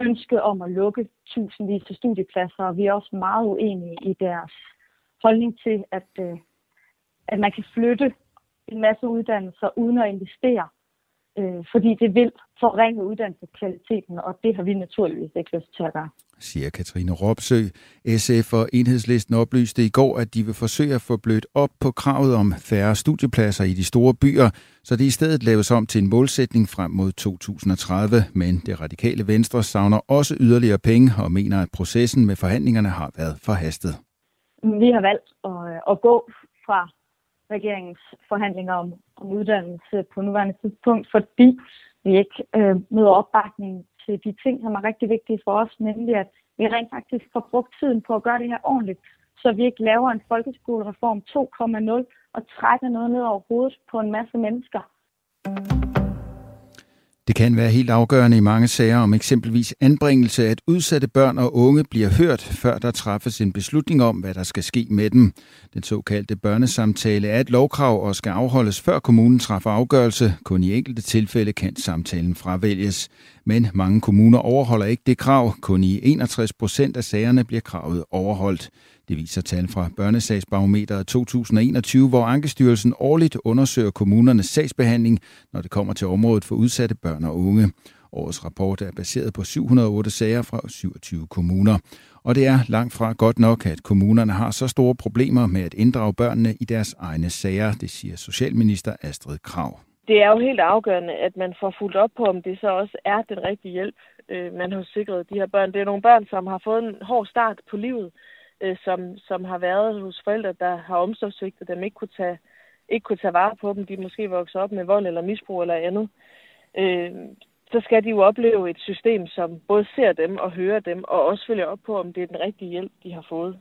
ønske om at lukke tusindvis af studiepladser, og vi er også meget uenige i deres holdning til, at, øh, at man kan flytte en masse uddannelser uden at investere, øh, fordi det vil forringe uddannelseskvaliteten, og det har vi naturligvis ikke lyst til at gøre siger Katrine Ropsø. SF og Enhedslisten oplyste i går, at de vil forsøge at få blødt op på kravet om færre studiepladser i de store byer, så det i stedet laves om til en målsætning frem mod 2030. Men det radikale venstre savner også yderligere penge og mener, at processen med forhandlingerne har været forhastet. Vi har valgt at, at gå fra regeringens forhandlinger om, om uddannelse på nuværende tidspunkt, fordi vi ikke øh, møder opbakning til de ting, som er rigtig vigtige for os, nemlig at vi rent faktisk får brugt tiden på at gøre det her ordentligt, så vi ikke laver en folkeskolereform 2.0 og trækker noget ned over hovedet på en masse mennesker. Det kan være helt afgørende i mange sager om eksempelvis anbringelse, at udsatte børn og unge bliver hørt, før der træffes en beslutning om, hvad der skal ske med dem. Den såkaldte børnesamtale er et lovkrav og skal afholdes, før kommunen træffer afgørelse. Kun i enkelte tilfælde kan samtalen fravælges. Men mange kommuner overholder ikke det krav. Kun i 61 procent af sagerne bliver kravet overholdt. Det viser tal fra Børnesagsbarometeret 2021, hvor Ankestyrelsen årligt undersøger kommunernes sagsbehandling, når det kommer til området for udsatte børn og unge. Årets rapport er baseret på 708 sager fra 27 kommuner. Og det er langt fra godt nok, at kommunerne har så store problemer med at inddrage børnene i deres egne sager, det siger Socialminister Astrid Krav. Det er jo helt afgørende, at man får fuldt op på, om det så også er den rigtige hjælp, øh, man har sikret de her børn. Det er nogle børn, som har fået en hård start på livet, øh, som, som har været hos forældre, der har omsorgsvigtet dem, ikke kunne tage, ikke kunne tage vare på dem. De måske vokset op med vold eller misbrug eller andet. Øh, så skal de jo opleve et system, som både ser dem og hører dem, og også følger op på, om det er den rigtige hjælp, de har fået.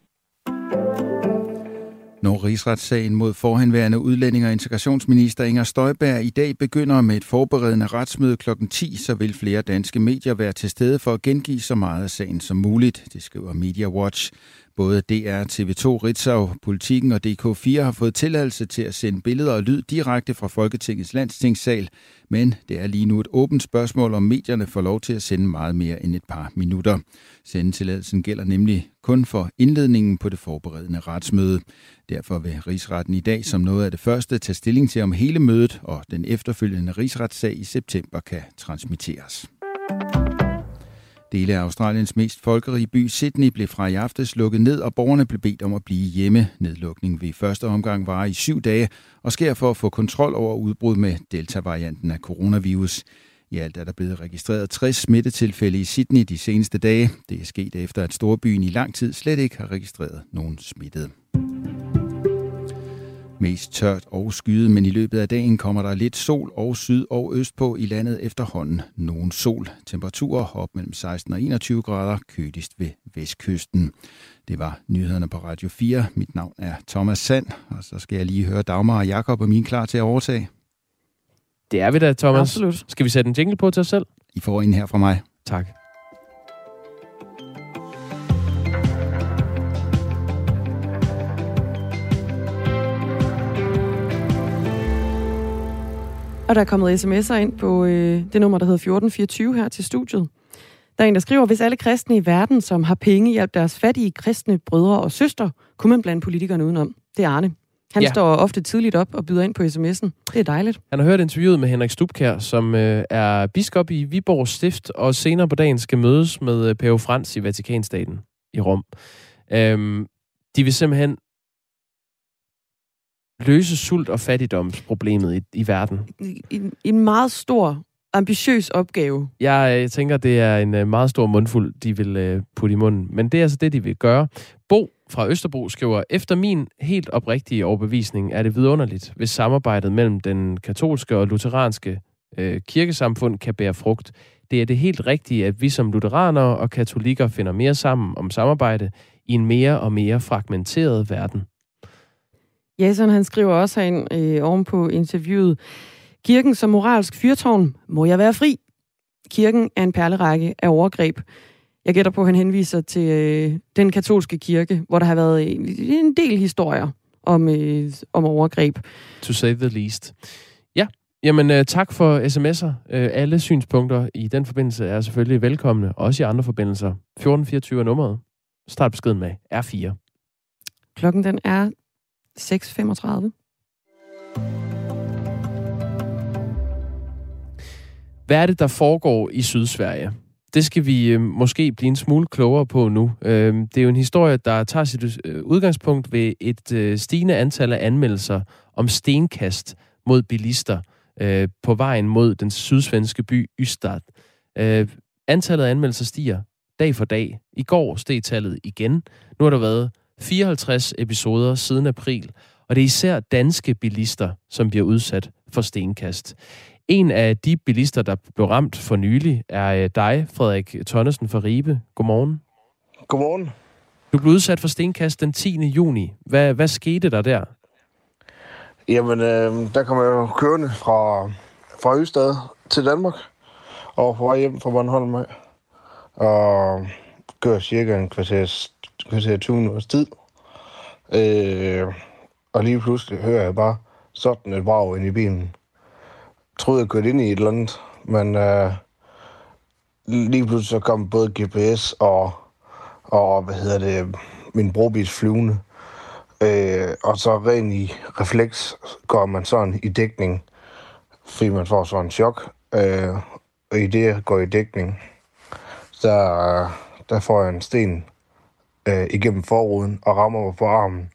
Når rigsretssagen mod forhenværende udlænding og integrationsminister Inger Støjberg i dag begynder med et forberedende retsmøde kl. 10, så vil flere danske medier være til stede for at gengive så meget af sagen som muligt, det skriver Media Watch. Både DR, TV2, Ritzau, Politiken og DK4 har fået tilladelse til at sende billeder og lyd direkte fra Folketingets landstingssal, men det er lige nu et åbent spørgsmål, om medierne får lov til at sende meget mere end et par minutter. Sendetilladelsen gælder nemlig kun for indledningen på det forberedende retsmøde. Derfor vil rigsretten i dag som noget af det første tage stilling til, om hele mødet og den efterfølgende rigsretssag i september kan transmitteres. Dele af Australiens mest folkerige by Sydney blev fra i aftes lukket ned, og borgerne blev bedt om at blive hjemme. Nedlukningen vil i første omgang vare i syv dage og sker for at få kontrol over udbrud med delta-varianten af coronavirus. I alt er der blevet registreret 60 smittetilfælde i Sydney de seneste dage. Det er sket efter, at storbyen i lang tid slet ikke har registreret nogen smittede. Mest tørt og skyet, men i løbet af dagen kommer der lidt sol og syd og øst på i landet efterhånden. Nogen sol. Temperaturer op mellem 16 og 21 grader, køligst ved vestkysten. Det var nyhederne på Radio 4. Mit navn er Thomas Sand, og så skal jeg lige høre Dagmar og Jakob og min klar til at overtage. Det er vi da, Thomas. Absolut. Skal vi sætte en jingle på til os selv? I får en her fra mig. Tak. Og der er kommet sms'er ind på øh, det nummer, der hedder 1424 her til studiet. Der er en, der skriver, hvis alle kristne i verden, som har penge, hjælp deres fattige kristne brødre og søstre, kunne man blande politikerne udenom. Det er Arne. Han ja. står ofte tidligt op og byder ind på sms'en. Det er dejligt. Han har hørt interviewet med Henrik Stubkær, som øh, er biskop i Viborg Stift, og senere på dagen skal mødes med øh, Pave Frans i Vatikanstaten i Rom. Øhm, de vil simpelthen løse sult- og fattigdomsproblemet i, i verden. En, en meget stor, ambitiøs opgave. Jeg øh, tænker, det er en øh, meget stor mundfuld, de vil øh, putte i munden. Men det er altså det, de vil gøre. Bo fra Østerbro skriver, efter min helt oprigtige overbevisning er det vidunderligt, hvis samarbejdet mellem den katolske og lutheranske øh, kirkesamfund kan bære frugt. Det er det helt rigtige, at vi som lutheranere og katolikker finder mere sammen om samarbejde i en mere og mere fragmenteret verden. Jason han skriver også herinde øh, oven på interviewet, Kirken som moralsk fyrtårn, må jeg være fri? Kirken er en perlerække af overgreb. Jeg gætter på, at han henviser til øh, den katolske kirke, hvor der har været en del historier om, øh, om overgreb. To say the least. Ja, jamen øh, tak for sms'er. Øh, alle synspunkter i den forbindelse er selvfølgelig velkomne, også i andre forbindelser. 1424 er nummeret. Start beskeden med R4. Klokken den er 6.35. Hvad er det, der foregår i Sydsverige? Det skal vi øh, måske blive en smule klogere på nu. Øh, det er jo en historie, der tager sit øh, udgangspunkt ved et øh, stigende antal af anmeldelser om stenkast mod bilister øh, på vejen mod den sydsvenske by Ystad. Øh, antallet af anmeldelser stiger dag for dag. I går steg tallet igen. Nu har der været 54 episoder siden april, og det er især danske bilister, som bliver udsat for stenkast. En af de bilister, der blev ramt for nylig, er øh, dig, Frederik Tonnesen fra Ribe. Godmorgen. Godmorgen. Du blev udsat for stenkast den 10. juni. Hvad, hvad skete der der? Jamen, øh, der kom jeg jo kørende fra, fra Østad til Danmark, og på vej hjem fra Bornholm af. Og kører cirka en kvarter, kvarter 20 minutters tid. Øh, og lige pludselig hører jeg bare sådan et brag ind i bilen troede, jeg kørte ind i et eller andet, men øh, lige pludselig så kom både GPS og, og hvad hedder det, min brobis flyvende. Øh, og så ren i refleks går man sådan i dækning, fordi man får sådan en chok. Øh, og i det, jeg går i dækning, der, øh, der får jeg en sten øh, igennem forruden og rammer mig på armen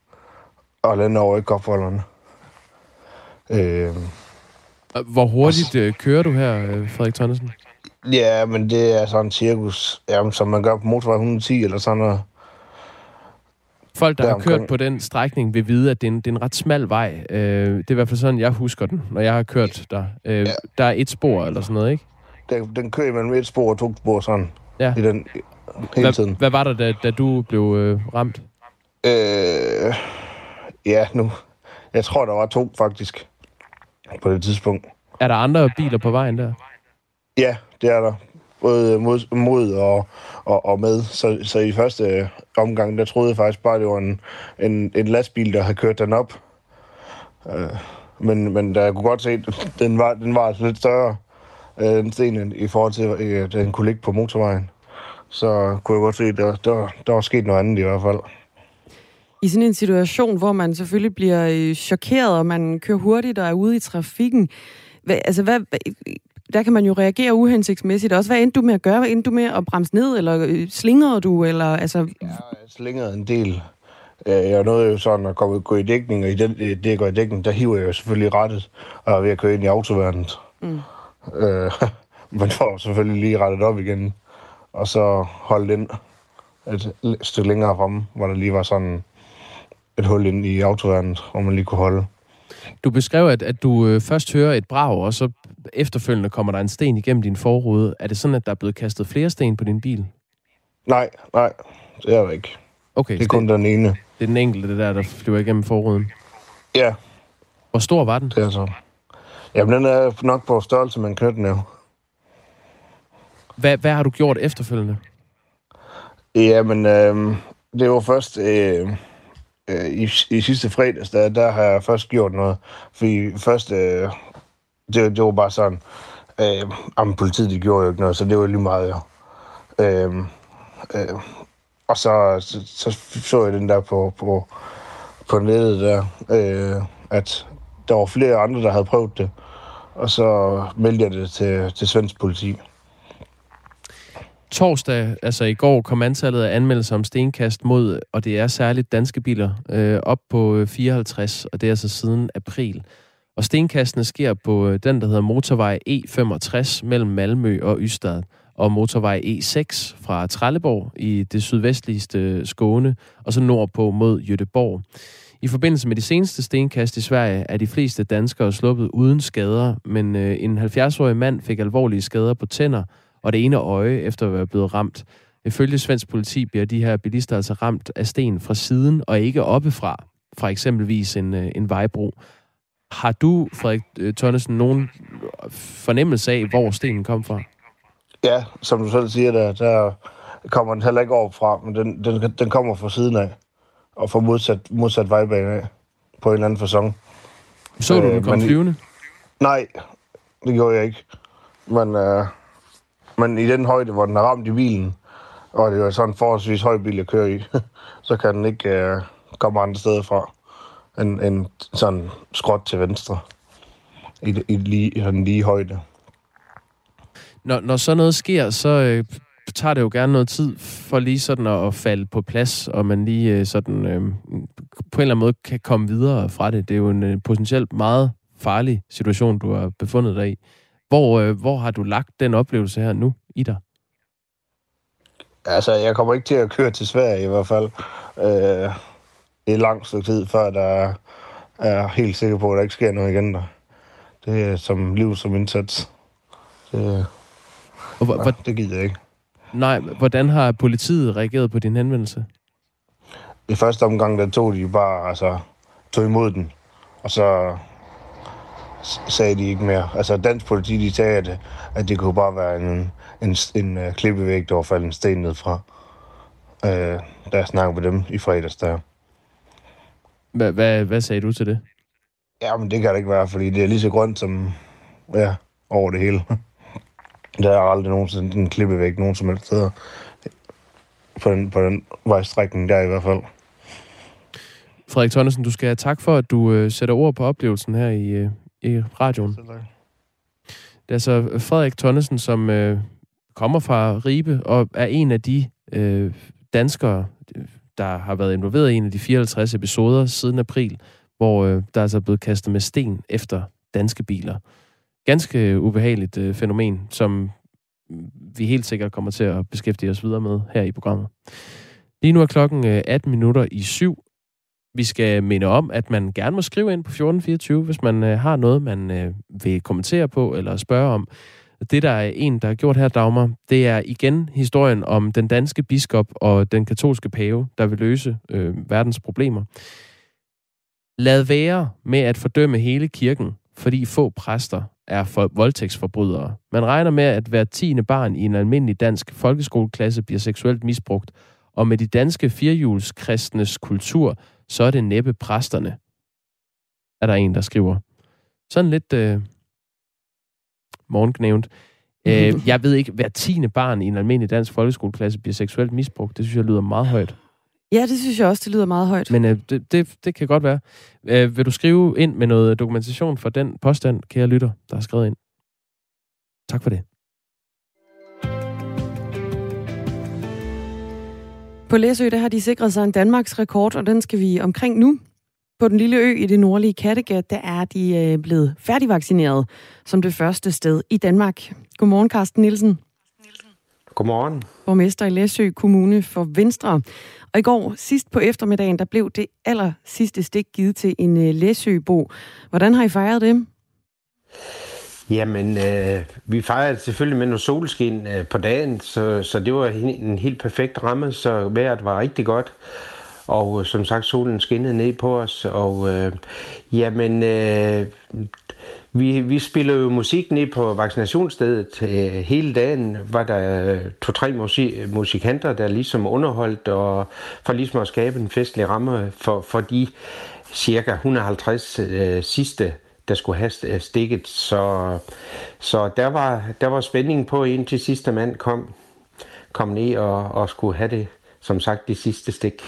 og lander over i kopholderne. Øh, hvor hurtigt øh, kører du her, øh, Frederik Tonnesen? Ja, men det er sådan en cirkus, jamen, som man gør på motorvej 110 eller sådan noget. Folk, der, har kørt på den strækning, vil vide, at det er en, det er en ret smal vej. Øh, det er i hvert fald sådan, jeg husker den, når jeg har kørt der. Øh, ja. Der er et spor eller sådan noget, ikke? Den, den kører mellem et spor og to spor sådan. Ja. I den hele hvad, tiden. Hvad var der, da, da du blev øh, ramt? Øh, ja, nu. Jeg tror, der var to, faktisk på det tidspunkt. Er der andre biler på vejen der? Ja, det er der. Både mod, mod og, og, og med. Så, så i første omgang, der troede jeg faktisk bare, det var en, en, en lastbil, der havde kørt den op. Uh, men, men der jeg kunne godt se, at den var, den var altså lidt større, uh, den sten, i forhold til, at den kunne ligge på motorvejen. Så kunne jeg godt se, at der, der, der var sket noget andet i hvert fald i sådan en situation, hvor man selvfølgelig bliver øh, chokeret, og man kører hurtigt og er ude i trafikken, hvad, altså hvad, der kan man jo reagere uhensigtsmæssigt også. Hvad endte du med at gøre? Hvad endte du med at bremse ned, eller øh, slingrede du? Eller, altså... Ja, jeg slingrede en del. Jeg nåede jo sådan at gå, gå i dækning, og i den, det, jeg går i dækning, der hiver jeg jo selvfølgelig rettet, og er ved at køre ind i autoværnet. Mm. Øh, (laughs) man får selvfølgelig lige rettet op igen, og så holdt ind et stykke længere fremme, hvor der lige var sådan et hul ind i autoværnet, hvor man lige kunne holde. Du beskrev, at, at du øh, først hører et brag, og så efterfølgende kommer der en sten igennem din forrude. Er det sådan, at der er blevet kastet flere sten på din bil? Nej, nej, det er det ikke. Okay, det er kun det, den ene. Det er den enkelte, der, der flyver igennem forruden? Ja. Hvor stor var den? Det er så. Jamen, den er nok på størrelse med en knytnæv. Hvad, hvad har du gjort efterfølgende? Jamen, øh, det var først... Øh, øh, i, i sidste fredags, der, der har jeg først gjort noget. Fordi først, øh, det, det var bare sådan, øh, jamen, politiet de gjorde jo ikke noget, så det var lige meget, jo. Øh, øh, og så, så, så så jeg den der på, på, på nettet der, øh, at der var flere andre, der havde prøvet det. Og så meldte jeg det til, til svensk politi torsdag, altså i går, kom antallet af anmeldelser om stenkast mod, og det er særligt danske biler, øh, op på øh, 54, og det er altså siden april. Og stenkastene sker på øh, den, der hedder motorvej E65 mellem Malmø og Ystad. og motorvej E6 fra Trelleborg i det sydvestligste øh, Skåne, og så nordpå mod Jødeborg. I forbindelse med de seneste stenkast i Sverige er de fleste danskere sluppet uden skader, men en 70-årig mand fik alvorlige skader på tænder og det ene øje efter at være blevet ramt. Ifølge svensk politi bliver de her bilister altså ramt af sten fra siden og ikke oppefra, fra eksempelvis en, øh, en vejbro. Har du, Frederik øh, Tønnesen, nogen fornemmelse af, hvor stenen kom fra? Ja, som du selv siger, der, der kommer den heller ikke over fra, men den, den, den kommer fra siden af, og fra modsat, modsat vejbane af, på en eller anden fasong. Så du, den øh, kom flyvende? Nej, det gjorde jeg ikke. Men, øh, men i den højde, hvor den er ramt i bilen, og det er sådan en forholdsvis høj bil, jeg kører i, (laughs) så kan den ikke øh, komme andre steder fra end, end sådan skråt til venstre i, i, lige, i den lige højde. Når, når sådan noget sker, så øh, tager det jo gerne noget tid for lige sådan at, at falde på plads, og man lige øh, sådan øh, på en eller anden måde kan komme videre fra det. Det er jo en øh, potentielt meget farlig situation, du har befundet dig i. Hvor, øh, hvor har du lagt den oplevelse her nu i dig? Altså, jeg kommer ikke til at køre til Sverige i hvert fald. Øh, et langt stykke tid, før der er helt sikker på, at der ikke sker noget igen der. Det er som liv som indsats. Det, og hvor, ja, det gider jeg ikke. Nej, hvordan har politiet reageret på din henvendelse? I første omgang, der tog de bare, altså, tog imod den. Og så sagde de ikke mere. Altså, dansk politi, de sagde, at, at det kunne bare være en, en, en uh, klippevæg, der var faldet en sten ned fra. Uh, da jeg snakkede med dem i fredags der. Hvad, hvad, hvad sagde du til det? Ja, men det kan det ikke være, fordi det er lige så grønt som ja, over det hele. (laughs) Der er aldrig nogensinde en klippevæg nogen som helst steder. På den, på den vejstrækning der i hvert fald. Frederik Tonnesen, du skal have tak for, at du øh, sætter ord på oplevelsen her i, øh, i radioen. Det er altså Frederik Tonnesen, som øh, kommer fra Ribe og er en af de øh, danskere, der har været involveret i en af de 54 episoder siden april, hvor øh, der er altså blevet kastet med sten efter danske biler. Ganske ubehageligt øh, fænomen, som vi helt sikkert kommer til at beskæftige os videre med her i programmet. Lige nu er klokken 18 øh, minutter i syv. Vi skal minde om, at man gerne må skrive ind på 1424, hvis man øh, har noget, man øh, vil kommentere på eller spørge om. Det, der er en, der har gjort her, Dagmar, det er igen historien om den danske biskop og den katolske pave, der vil løse øh, verdens problemer. Lad være med at fordømme hele kirken, fordi få præster er for voldtægtsforbrydere. Man regner med, at hver tiende barn i en almindelig dansk folkeskoleklasse bliver seksuelt misbrugt, og med de danske firehjulskristnes kultur, så er det næppe præsterne, er der en, der skriver. Sådan lidt øh, morgenknævnt. Øh, (laughs) jeg ved ikke, hver tiende barn i en almindelig dansk folkeskoleklasse bliver seksuelt misbrugt. Det synes jeg lyder meget højt. Ja, det synes jeg også, det lyder meget højt. Men øh, det, det, det kan godt være. Øh, vil du skrive ind med noget dokumentation for den påstand, kære lytter, der har skrevet ind? Tak for det. På Læsø der har de sikret sig en Danmarks rekord, og den skal vi omkring nu. På den lille ø i det nordlige Kattegat, der er de øh, blevet færdigvaccineret som det første sted i Danmark. Godmorgen, Carsten Nielsen. Godmorgen. Borgmester i Læsø Kommune for Venstre. Og i går, sidst på eftermiddagen, der blev det aller sidste stik givet til en øh, Læsøbo. Hvordan har I fejret det? Jamen, øh, vi fejrede selvfølgelig med noget solskin øh, på dagen, så, så det var en, en helt perfekt ramme, så vejret var rigtig godt. Og øh, som sagt, solen skinnede ned på os, og øh, jamen, øh, vi, vi spiller jo musik ned på vaccinationsstedet øh, hele dagen. Var der to-tre musik, musikanter, der ligesom underholdt, og for ligesom at skabe en festlig ramme for, for de cirka 150 øh, sidste der skulle have øh, stikket. Så, så der, var, der var spændingen på, indtil sidste mand kom, kom ned og, og skulle have det, som sagt, det sidste stik.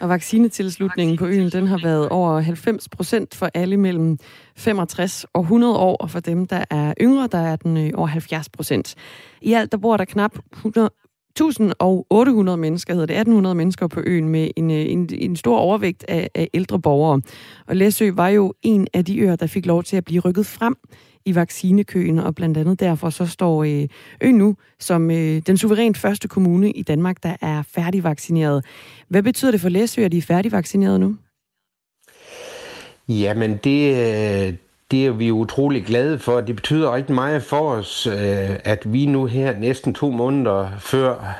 Og vaccinetilslutningen på øen, den har været over 90 procent for alle mellem 65 og 100 år, og for dem, der er yngre, der er den øh, over 70 procent. I alt, der bor der knap 100, 1800 mennesker, hedder det, 1800 mennesker på øen med en, øh, en, en stor overvægt af, af ældre borgere. Og Læsø var jo en af de øer, der fik lov til at blive rykket frem i vaccinekøen, og blandt andet derfor så står øh, øen nu som øh, den suverænt første kommune i Danmark, der er færdigvaccineret. Hvad betyder det for Læsø, at de er færdigvaccineret nu? Jamen, det, det er vi utrolig glade for. Det betyder rigtig meget for os, øh, at vi nu her næsten to måneder før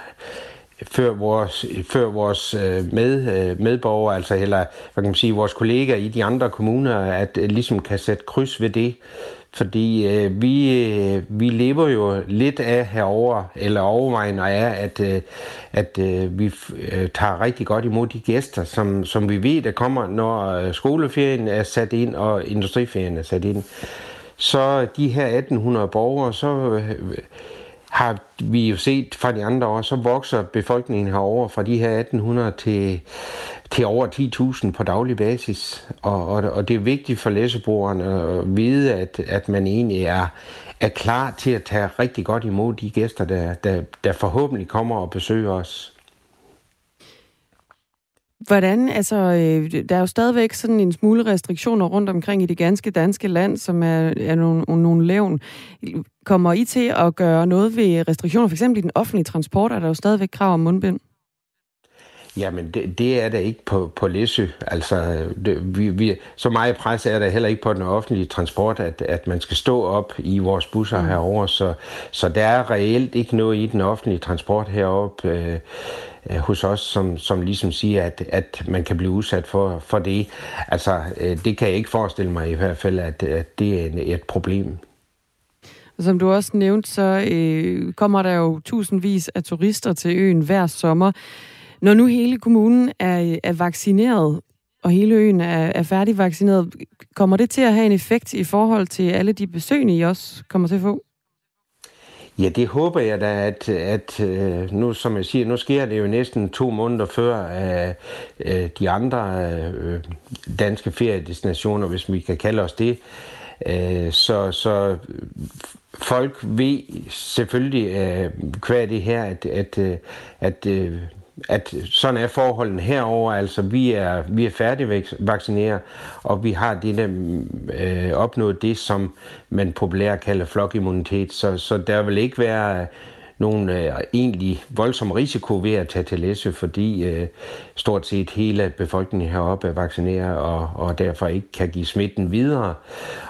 før vores, før vores øh, med, øh, medborgere, altså eller hvad kan man sige, vores kollegaer i de andre kommuner, at ligesom kan sætte kryds ved det. Fordi øh, vi, øh, vi lever jo lidt af herover eller overvejende er, at, øh, at øh, vi øh, tager rigtig godt imod de gæster, som, som vi ved, der kommer, når øh, skoleferien er sat ind og industriferien er sat ind. Så de her 1800 borgere, så øh, har vi jo set fra de andre år, så vokser befolkningen herover fra de her 1800 til, til over 10.000 på daglig basis. Og, og, og det er vigtigt for læseboerne at vide, at, at man egentlig er, er klar til at tage rigtig godt imod de gæster, der, der, der forhåbentlig kommer og besøger os. Hvordan, altså, øh, der er jo stadigvæk sådan en smule restriktioner rundt omkring i det ganske danske land, som er, er nogle, nogle levn. Kommer I til at gøre noget ved restriktioner, for eksempel i den offentlige transport, er der jo stadigvæk krav om mundbind? Jamen, det, det er der ikke på, på Læsø. Altså, det, vi, vi, så meget pres er der heller ikke på den offentlige transport, at, at man skal stå op i vores busser mm. herover. Så, så der er reelt ikke noget i den offentlige transport heroppe øh, øh, hos os, som, som ligesom siger, at, at man kan blive udsat for, for det. Altså, øh, det kan jeg ikke forestille mig i hvert fald, at, at det er et problem. Som du også nævnte, så øh, kommer der jo tusindvis af turister til øen hver sommer. Når nu hele kommunen er, er vaccineret, og hele øen er, er færdigvaccineret, kommer det til at have en effekt i forhold til alle de besøgende, I også kommer til at få? Ja, det håber jeg da, at, at øh, nu, som jeg siger, nu sker det jo næsten to måneder før at uh, de andre uh, danske feriedestinationer, hvis vi kan kalde os det. Uh, så, så folk ved selvfølgelig uh, hver det her, at, at, at at sådan er forholdene herover. Altså, vi er, vi er færdigvaccineret, og vi har det der, øh, opnået det, som man populært kalder flokimmunitet. Så, så der vil ikke være nogen øh, egentlig voldsom risiko ved at tage til læse, fordi øh, stort set hele befolkningen heroppe er vaccineret og, og derfor ikke kan give smitten videre,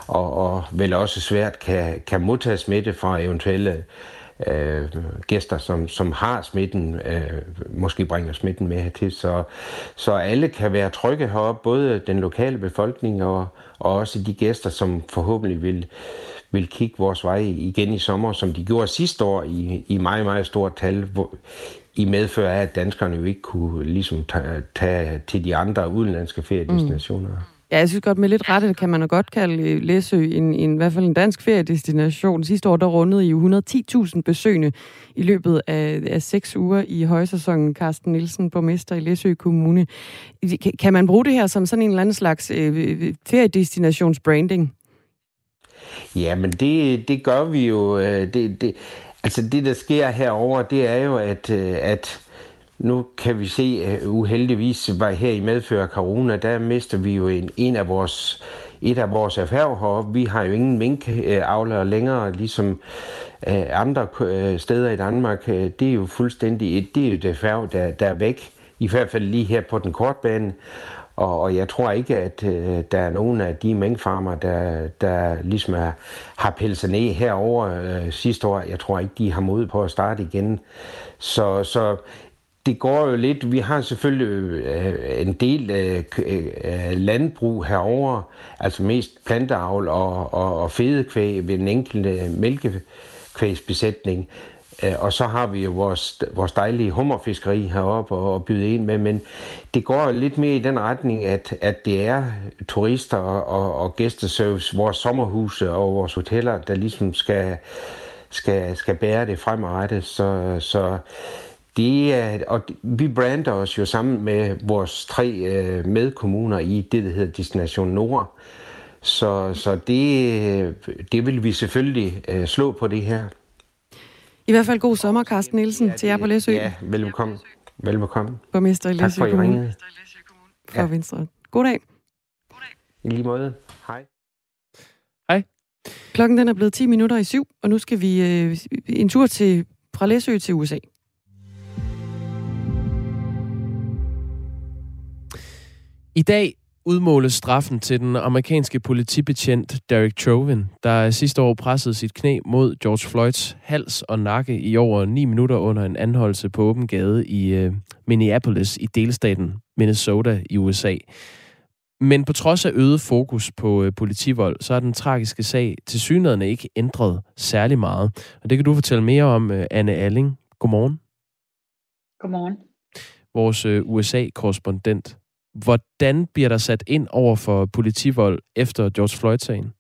og, og vel også svært kan, kan modtage smitte fra eventuelle øh, gæster, som, som har smitten, øh, måske bringer smitten med hertil. Så, så alle kan være trygge heroppe, både den lokale befolkning og, og også de gæster, som forhåbentlig vil, vil kigge vores vej igen i sommer, som de gjorde sidste år i, i meget, meget stort tal, hvor, i medfør af, at danskerne jo ikke kunne ligesom tage, tage til de andre udenlandske feriedestinationer. Mm. Ja, jeg synes godt, med lidt rette kan man jo godt kalde øh, Læsø en, en, i hvert fald en dansk feriedestination. Sidste år, der rundede I 110.000 besøgende i løbet af, af seks uger i højsæsonen. Carsten Nielsen, borgmester i Læsø Kommune. Kan man bruge det her som sådan en eller anden slags øh, øh, øh feriedestinations-branding? Ja, men det, det gør vi jo. Det, det, altså det, der sker herover, det er jo, at, at nu kan vi se, at uheldigvis var her i medfører corona, der mister vi jo en, en af vores, et af vores erhverv heroppe. Vi har jo ingen minkavlere længere, ligesom øh, andre øh, steder i Danmark. Øh, det er jo fuldstændig et, det er jo et erhverv, der, der er væk. I hvert fald lige her på den korte bane. Og, og jeg tror ikke, at øh, der er nogen af de minkfarmer, der, der ligesom er, har pelset ned herover øh, sidste år. Jeg tror ikke, de har mod på at starte igen. Så, så det går jo lidt. Vi har selvfølgelig øh, en del øh, øh, landbrug herover, altså mest planteavl og, og, og fedekvæg ved den enkelte mælkekvægsbesætning. Og så har vi jo vores, vores dejlige hummerfiskeri heroppe og byde ind med, men det går lidt mere i den retning, at, at det er turister og, og, og gæsteservice, vores sommerhuse og vores hoteller, der ligesom skal, skal, skal bære det fremadrettet. Så, så det er, og vi brander os jo sammen med vores tre øh, medkommuner i det, der hedder Destination Nord. Så, så det, det vil vi selvfølgelig øh, slå på det her. I hvert fald god sommer, Carsten Nielsen, ja, til jer på Læsø. Ja, velkommen. Velbekomme. Borgmester i Tak Læsø for, at I Kommune. ringede. For Ja. Venstre. God dag. I lige måde. Hej. Klokken den er blevet 10 minutter i syv, og nu skal vi øh, en tur til, fra Læsø til USA. I dag udmåles straffen til den amerikanske politibetjent Derek Chauvin, der sidste år pressede sit knæ mod George Floyds hals og nakke i over 9 minutter under en anholdelse på åben gade i øh, Minneapolis i delstaten Minnesota i USA. Men på trods af øget fokus på øh, politivold, så er den tragiske sag til synligheden ikke ændret særlig meget. Og det kan du fortælle mere om, øh, Anne Alling. Godmorgen. Godmorgen. vores øh, USA-korrespondent. Hvordan bliver der sat ind over for politivold efter George Floyd-sagen?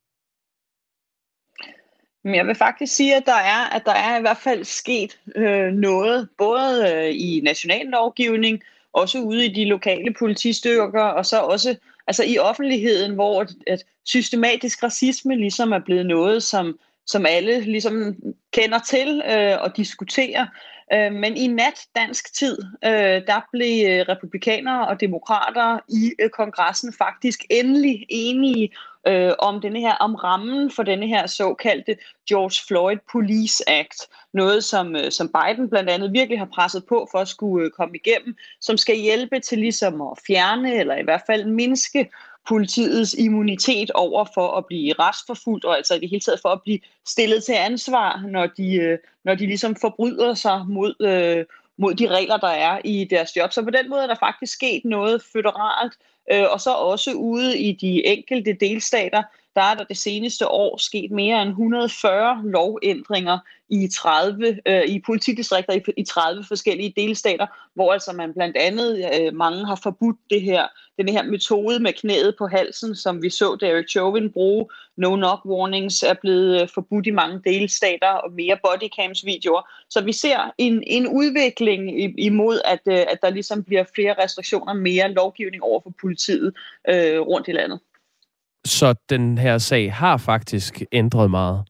Jeg vil faktisk sige, at der er, at der er i hvert fald sket øh, noget, både øh, i national lovgivning, også ude i de lokale politistyrker, og så også altså i offentligheden, hvor at, at systematisk racisme ligesom er blevet noget, som, som alle ligesom kender til øh, og diskuterer. Øh, men i nat dansk tid, øh, der blev øh, republikanere og demokrater i øh, kongressen faktisk endelig enige øh, om denne her om rammen for denne her såkaldte George Floyd Police Act. Noget, som, øh, som Biden blandt andet virkelig har presset på for at skulle øh, komme igennem, som skal hjælpe til ligesom at fjerne eller i hvert fald mindske politiets immunitet over for at blive retsforfulgt, og altså i det hele taget for at blive stillet til ansvar, når de, øh, når de ligesom forbryder sig mod, øh, mod de regler, der er i deres job. Så på den måde er der faktisk sket noget føderalt, øh, og så også ude i de enkelte delstater, der er der det seneste år sket mere end 140 lovændringer i 30 øh, i politidistrikter i, i 30 forskellige delstater, hvor altså man blandt andet øh, mange har forbudt det her den her metode med knæet på halsen, som vi så Derek Chauvin bruge. No knock warnings er blevet øh, forbudt i mange delstater og mere bodycams videoer. Så vi ser en, en udvikling imod, at, øh, at der ligesom bliver flere restriktioner, mere lovgivning over for politiet øh, rundt i landet. Så den her sag har faktisk ændret meget.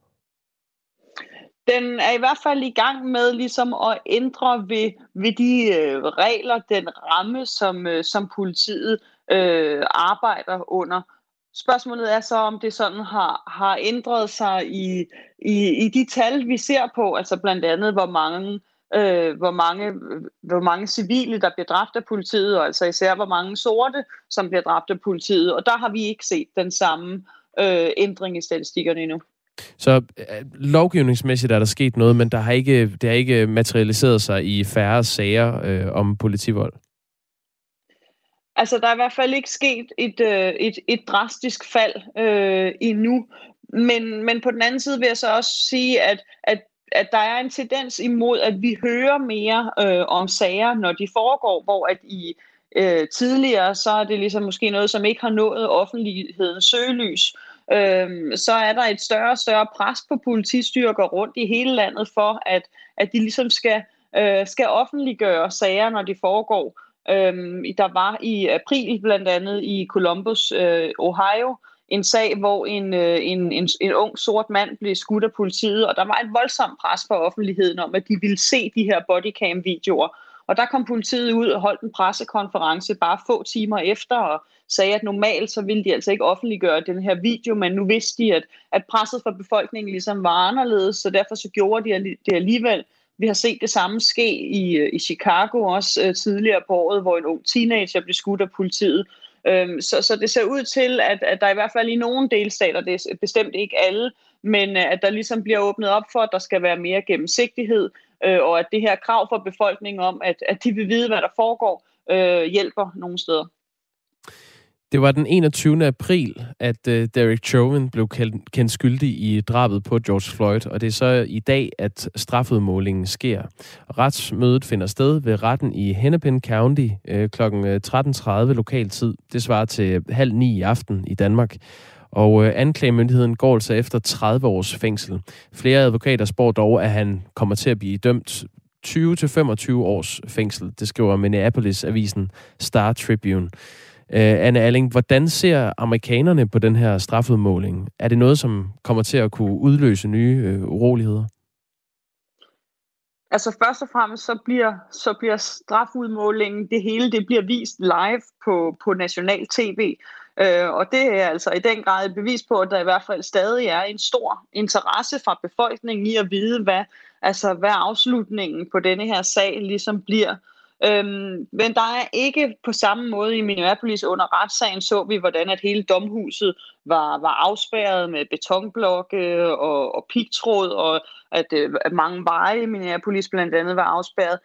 Den er i hvert fald i gang med ligesom at ændre ved, ved de øh, regler, den ramme, som, øh, som politiet øh, arbejder under. Spørgsmålet er så, om det sådan har, har ændret sig i, i, i de tal, vi ser på, altså blandt andet, hvor mange, øh, hvor mange, hvor mange civile, der bliver dræbt af politiet, og altså især hvor mange sorte, som bliver dræbt af politiet. Og der har vi ikke set den samme øh, ændring i statistikkerne endnu. Så øh, lovgivningsmæssigt er der sket noget, men der har ikke, det har ikke materialiseret sig i færre sager øh, om politivold. Altså, der er i hvert fald ikke sket et, øh, et, et drastisk fald øh, endnu. Men, men på den anden side vil jeg så også sige, at, at, at der er en tendens imod, at vi hører mere øh, om sager, når de foregår, hvor at i øh, tidligere, så er det ligesom måske noget, som ikke har nået offentlighedens søgelys. Øh, så er der et større og større pres på politistyrker rundt i hele landet for, at, at de ligesom skal, øh, skal offentliggøre sager, når de foregår. Øh, der var i april blandt andet i Columbus, øh, Ohio, en sag, hvor en, øh, en, en, en ung sort mand blev skudt af politiet, og der var et voldsomt pres fra offentligheden om, at de ville se de her bodycam-videoer. Og der kom politiet ud og holdt en pressekonference bare få timer efter og sagde, at normalt så ville de altså ikke offentliggøre den her video, men nu vidste de, at, at presset fra befolkningen ligesom var anderledes, så derfor så gjorde de det alligevel. Vi har set det samme ske i, øh, i Chicago også øh, tidligere på året, hvor en ung teenager blev skudt af politiet. Øhm, så, så det ser ud til, at, at der i hvert fald i nogle delstater, det er bestemt ikke alle, men øh, at der ligesom bliver åbnet op for, at der skal være mere gennemsigtighed, øh, og at det her krav for befolkningen om, at, at de vil vide, hvad der foregår, øh, hjælper nogle steder. Det var den 21. april, at uh, Derek Chauvin blev kendt, kendt skyldig i drabet på George Floyd, og det er så i dag, at strafudmålingen sker. Retsmødet finder sted ved retten i Hennepin County uh, kl. 13.30 lokal tid. Det svarer til halv ni i aften i Danmark. Og uh, anklagemyndigheden går altså efter 30 års fængsel. Flere advokater spår dog, at han kommer til at blive dømt 20-25 års fængsel. Det skriver Minneapolis-avisen Star Tribune. Uh, Anne Alling, hvordan ser amerikanerne på den her strafudmåling? Er det noget, som kommer til at kunne udløse nye uh, uroligheder? Altså først og fremmest, så bliver, så bliver strafudmålingen, det hele, det bliver vist live på, på national tv. Øh, og det er altså i den grad et bevis på, at der i hvert fald stadig er en stor interesse fra befolkningen i at vide, hvad, altså, hvad afslutningen på denne her sag ligesom bliver. Øhm, men der er ikke på samme måde i Minneapolis under retssagen så vi, hvordan at hele domhuset var, var afspærret med betonblokke øh, og, og pigtråd, og at, øh, at mange veje i Minneapolis blandt andet var afspærret.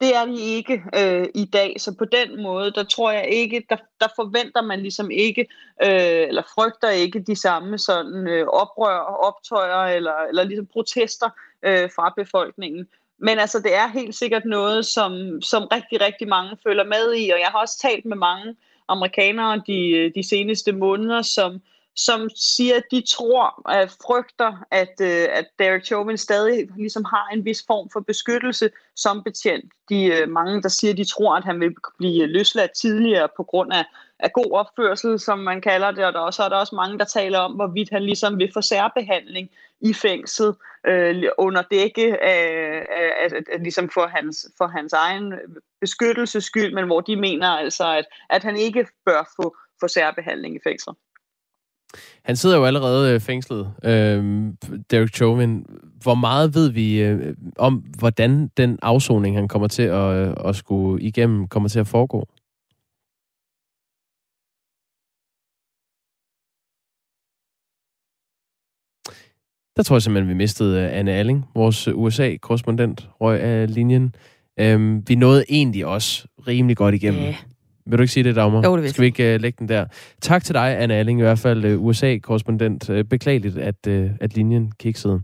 Det er de ikke øh, i dag, så på den måde, der tror jeg ikke, der, der forventer man ligesom ikke, øh, eller frygter ikke de samme sådan øh, oprør, optøjer eller, eller ligesom protester øh, fra befolkningen. Men altså, det er helt sikkert noget, som, som rigtig, rigtig mange følger med i, og jeg har også talt med mange amerikanere de, de seneste måneder, som, som siger, at de tror, at frygter, at, øh, at Derek Chauvin stadig ligesom har en vis form for beskyttelse som betjent. De øh, mange, der siger, at de tror, at han vil blive løsladt tidligere på grund af, af god opførsel, som man kalder det, og der også, er der også mange, der taler om, hvorvidt han ligesom vil få særbehandling i fængsel øh, under dække af, af, af, af, ligesom for hans, for hans egen beskyttelses skyld, men hvor de mener altså, at, at han ikke bør få, få særbehandling i fængsel. Han sidder jo allerede øh, fængslet, øh, Derek Chauvin. Hvor meget ved vi øh, om, hvordan den afsoning, han kommer til at, øh, at skulle igennem, kommer til at foregå? Der tror jeg simpelthen, vi mistede øh, Anne Alling, vores USA-korrespondent, røg af linjen. Øhm, vi nåede egentlig også rimelig godt igennem. Yeah. Vil du ikke sige det, Dagmar? Jo, det vil Skal vi ikke uh, lægge den der? Tak til dig, Anne Alling, i hvert fald uh, USA-korrespondent. Uh, beklageligt, at, uh, at linjen kiksede.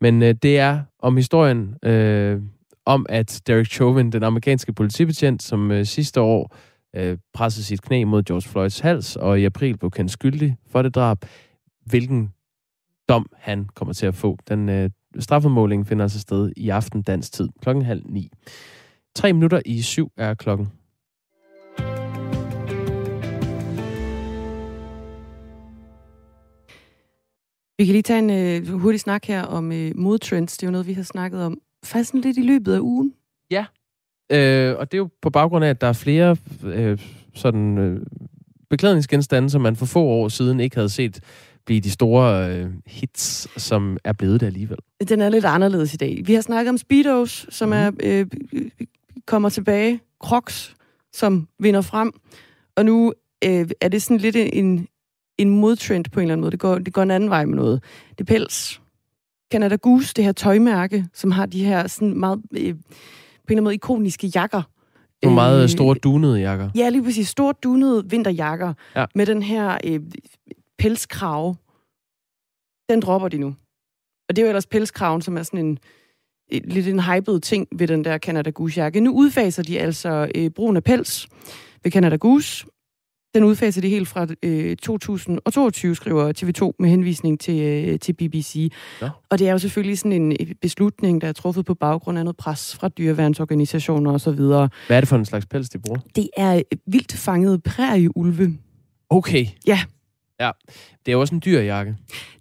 Men uh, det er om historien uh, om, at Derek Chauvin, den amerikanske politibetjent, som uh, sidste år uh, pressede sit knæ mod George Floyds hals, og i april blev kendt skyldig for det drab, hvilken dom han kommer til at få. Den uh, straffemåling finder altså sted i aften dansk tid, klokken halv ni. Tre minutter i syv er klokken. Vi kan lige tage en øh, hurtig snak her om øh, modtrends. Det er jo noget, vi har snakket om faktisk lidt i løbet af ugen. Ja, øh, og det er jo på baggrund af, at der er flere øh, sådan øh, beklædningsgenstande, som man for få år siden ikke havde set blive de store øh, hits, som er blevet det alligevel. Den er lidt anderledes i dag. Vi har snakket om Speedos, som mm. er øh, kommer tilbage. Crocs, som vinder frem. Og nu øh, er det sådan lidt en, en modtrend på en eller anden måde. Det går, det går en anden vej med noget. Det er pels. Canada Goose, det her tøjmærke, som har de her sådan meget, øh, på en eller anden måde ikoniske jakker. Nogle meget øh, store dunede jakker. Ja, lige præcis. Store dunede vinterjakker ja. med den her øh, pelskrav. Den dropper de nu. Og det er jo ellers pelskraven, som er sådan en lidt en hyped ting ved den der Canada Goose jakke. Nu udfaser de altså øh, brugen af pels ved Canada Goose, den udfaser de helt fra øh, 2022, skriver TV2 med henvisning til, øh, til BBC. Ja. Og det er jo selvfølgelig sådan en beslutning, der er truffet på baggrund af noget pres fra dyreværnsorganisationer osv. Hvad er det for en slags pels, de bruger? Det er vildt fanget prærieulve. Okay. Ja. Ja, det er jo også en dyr jakke.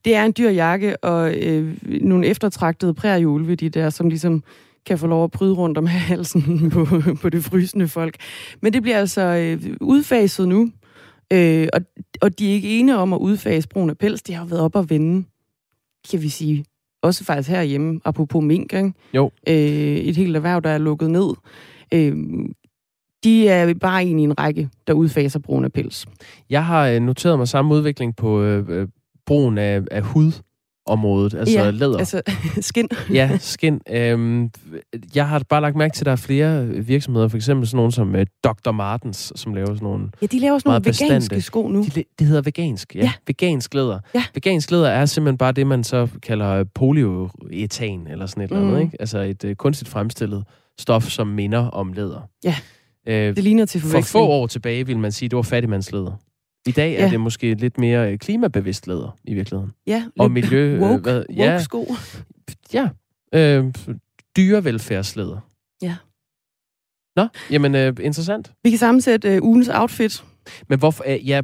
Det er en dyr jakke, og øh, nogle eftertragtede prærieulve, de der, som ligesom kan få lov at bryde rundt om (laughs) halsen på, på det frysende folk. Men det bliver altså øh, udfaset nu. Øh, og, og de er ikke enige om at udfase brugen af pels. De har været op og vende, kan vi sige. Også faktisk herhjemme, apropos mink, ikke? Jo. Øh, et helt erhverv, der er lukket ned. Øh, de er bare en i en række, der udfaser brugen af pels. Jeg har øh, noteret mig samme udvikling på øh, øh, brugen af, af hud området, altså ja, læder. altså (laughs) skin. (laughs) ja, skin. Øhm, jeg har bare lagt mærke til, at der er flere virksomheder, for eksempel sådan nogle som øh, Dr. Martens, som laver sådan nogle Ja, de laver sådan nogle veganske bestande. sko nu. De, det hedder vegansk, ja. ja. Vegansk læder. Ja. Vegansk læder er simpelthen bare det, man så kalder polyoetan, eller sådan et mm. eller andet, mm. ikke? Altså et uh, kunstigt fremstillet stof, som minder om læder. Ja, øh, det ligner til. For få år tilbage ville man sige, at det var fattigmandslæder. I dag er ja. det måske lidt mere øh, klimabevidst læder i virkeligheden. Ja, og miljø. Øh, woke, hvad, ja, woke sko. Ja, øh, dyrevelfærdslæder. Ja. Nå, jamen øh, interessant. Vi kan sammensætte øh, ugens outfit. Men hvorfor, øh, ja,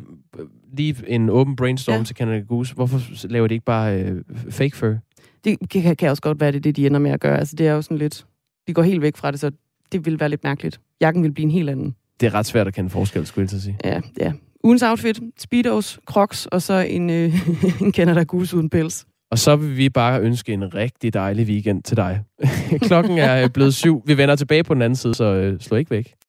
lige en åben brainstorm ja. til Canada Goose. Hvorfor laver de ikke bare øh, fake fur? Det kan, kan også godt være, det det, de ender med at gøre. Altså, det er jo sådan lidt de går helt væk fra det, så det vil være lidt mærkeligt. Jakken vil blive en helt anden. Det er ret svært at kende forskel, skulle jeg sige. Ja, ja. Ugens outfit, Speedos, Crocs og så en, øh, (laughs) en Canada Goose uden pels. Og så vil vi bare ønske en rigtig dejlig weekend til dig. (laughs) Klokken er blevet syv. Vi vender tilbage på den anden side, så øh, slå ikke væk.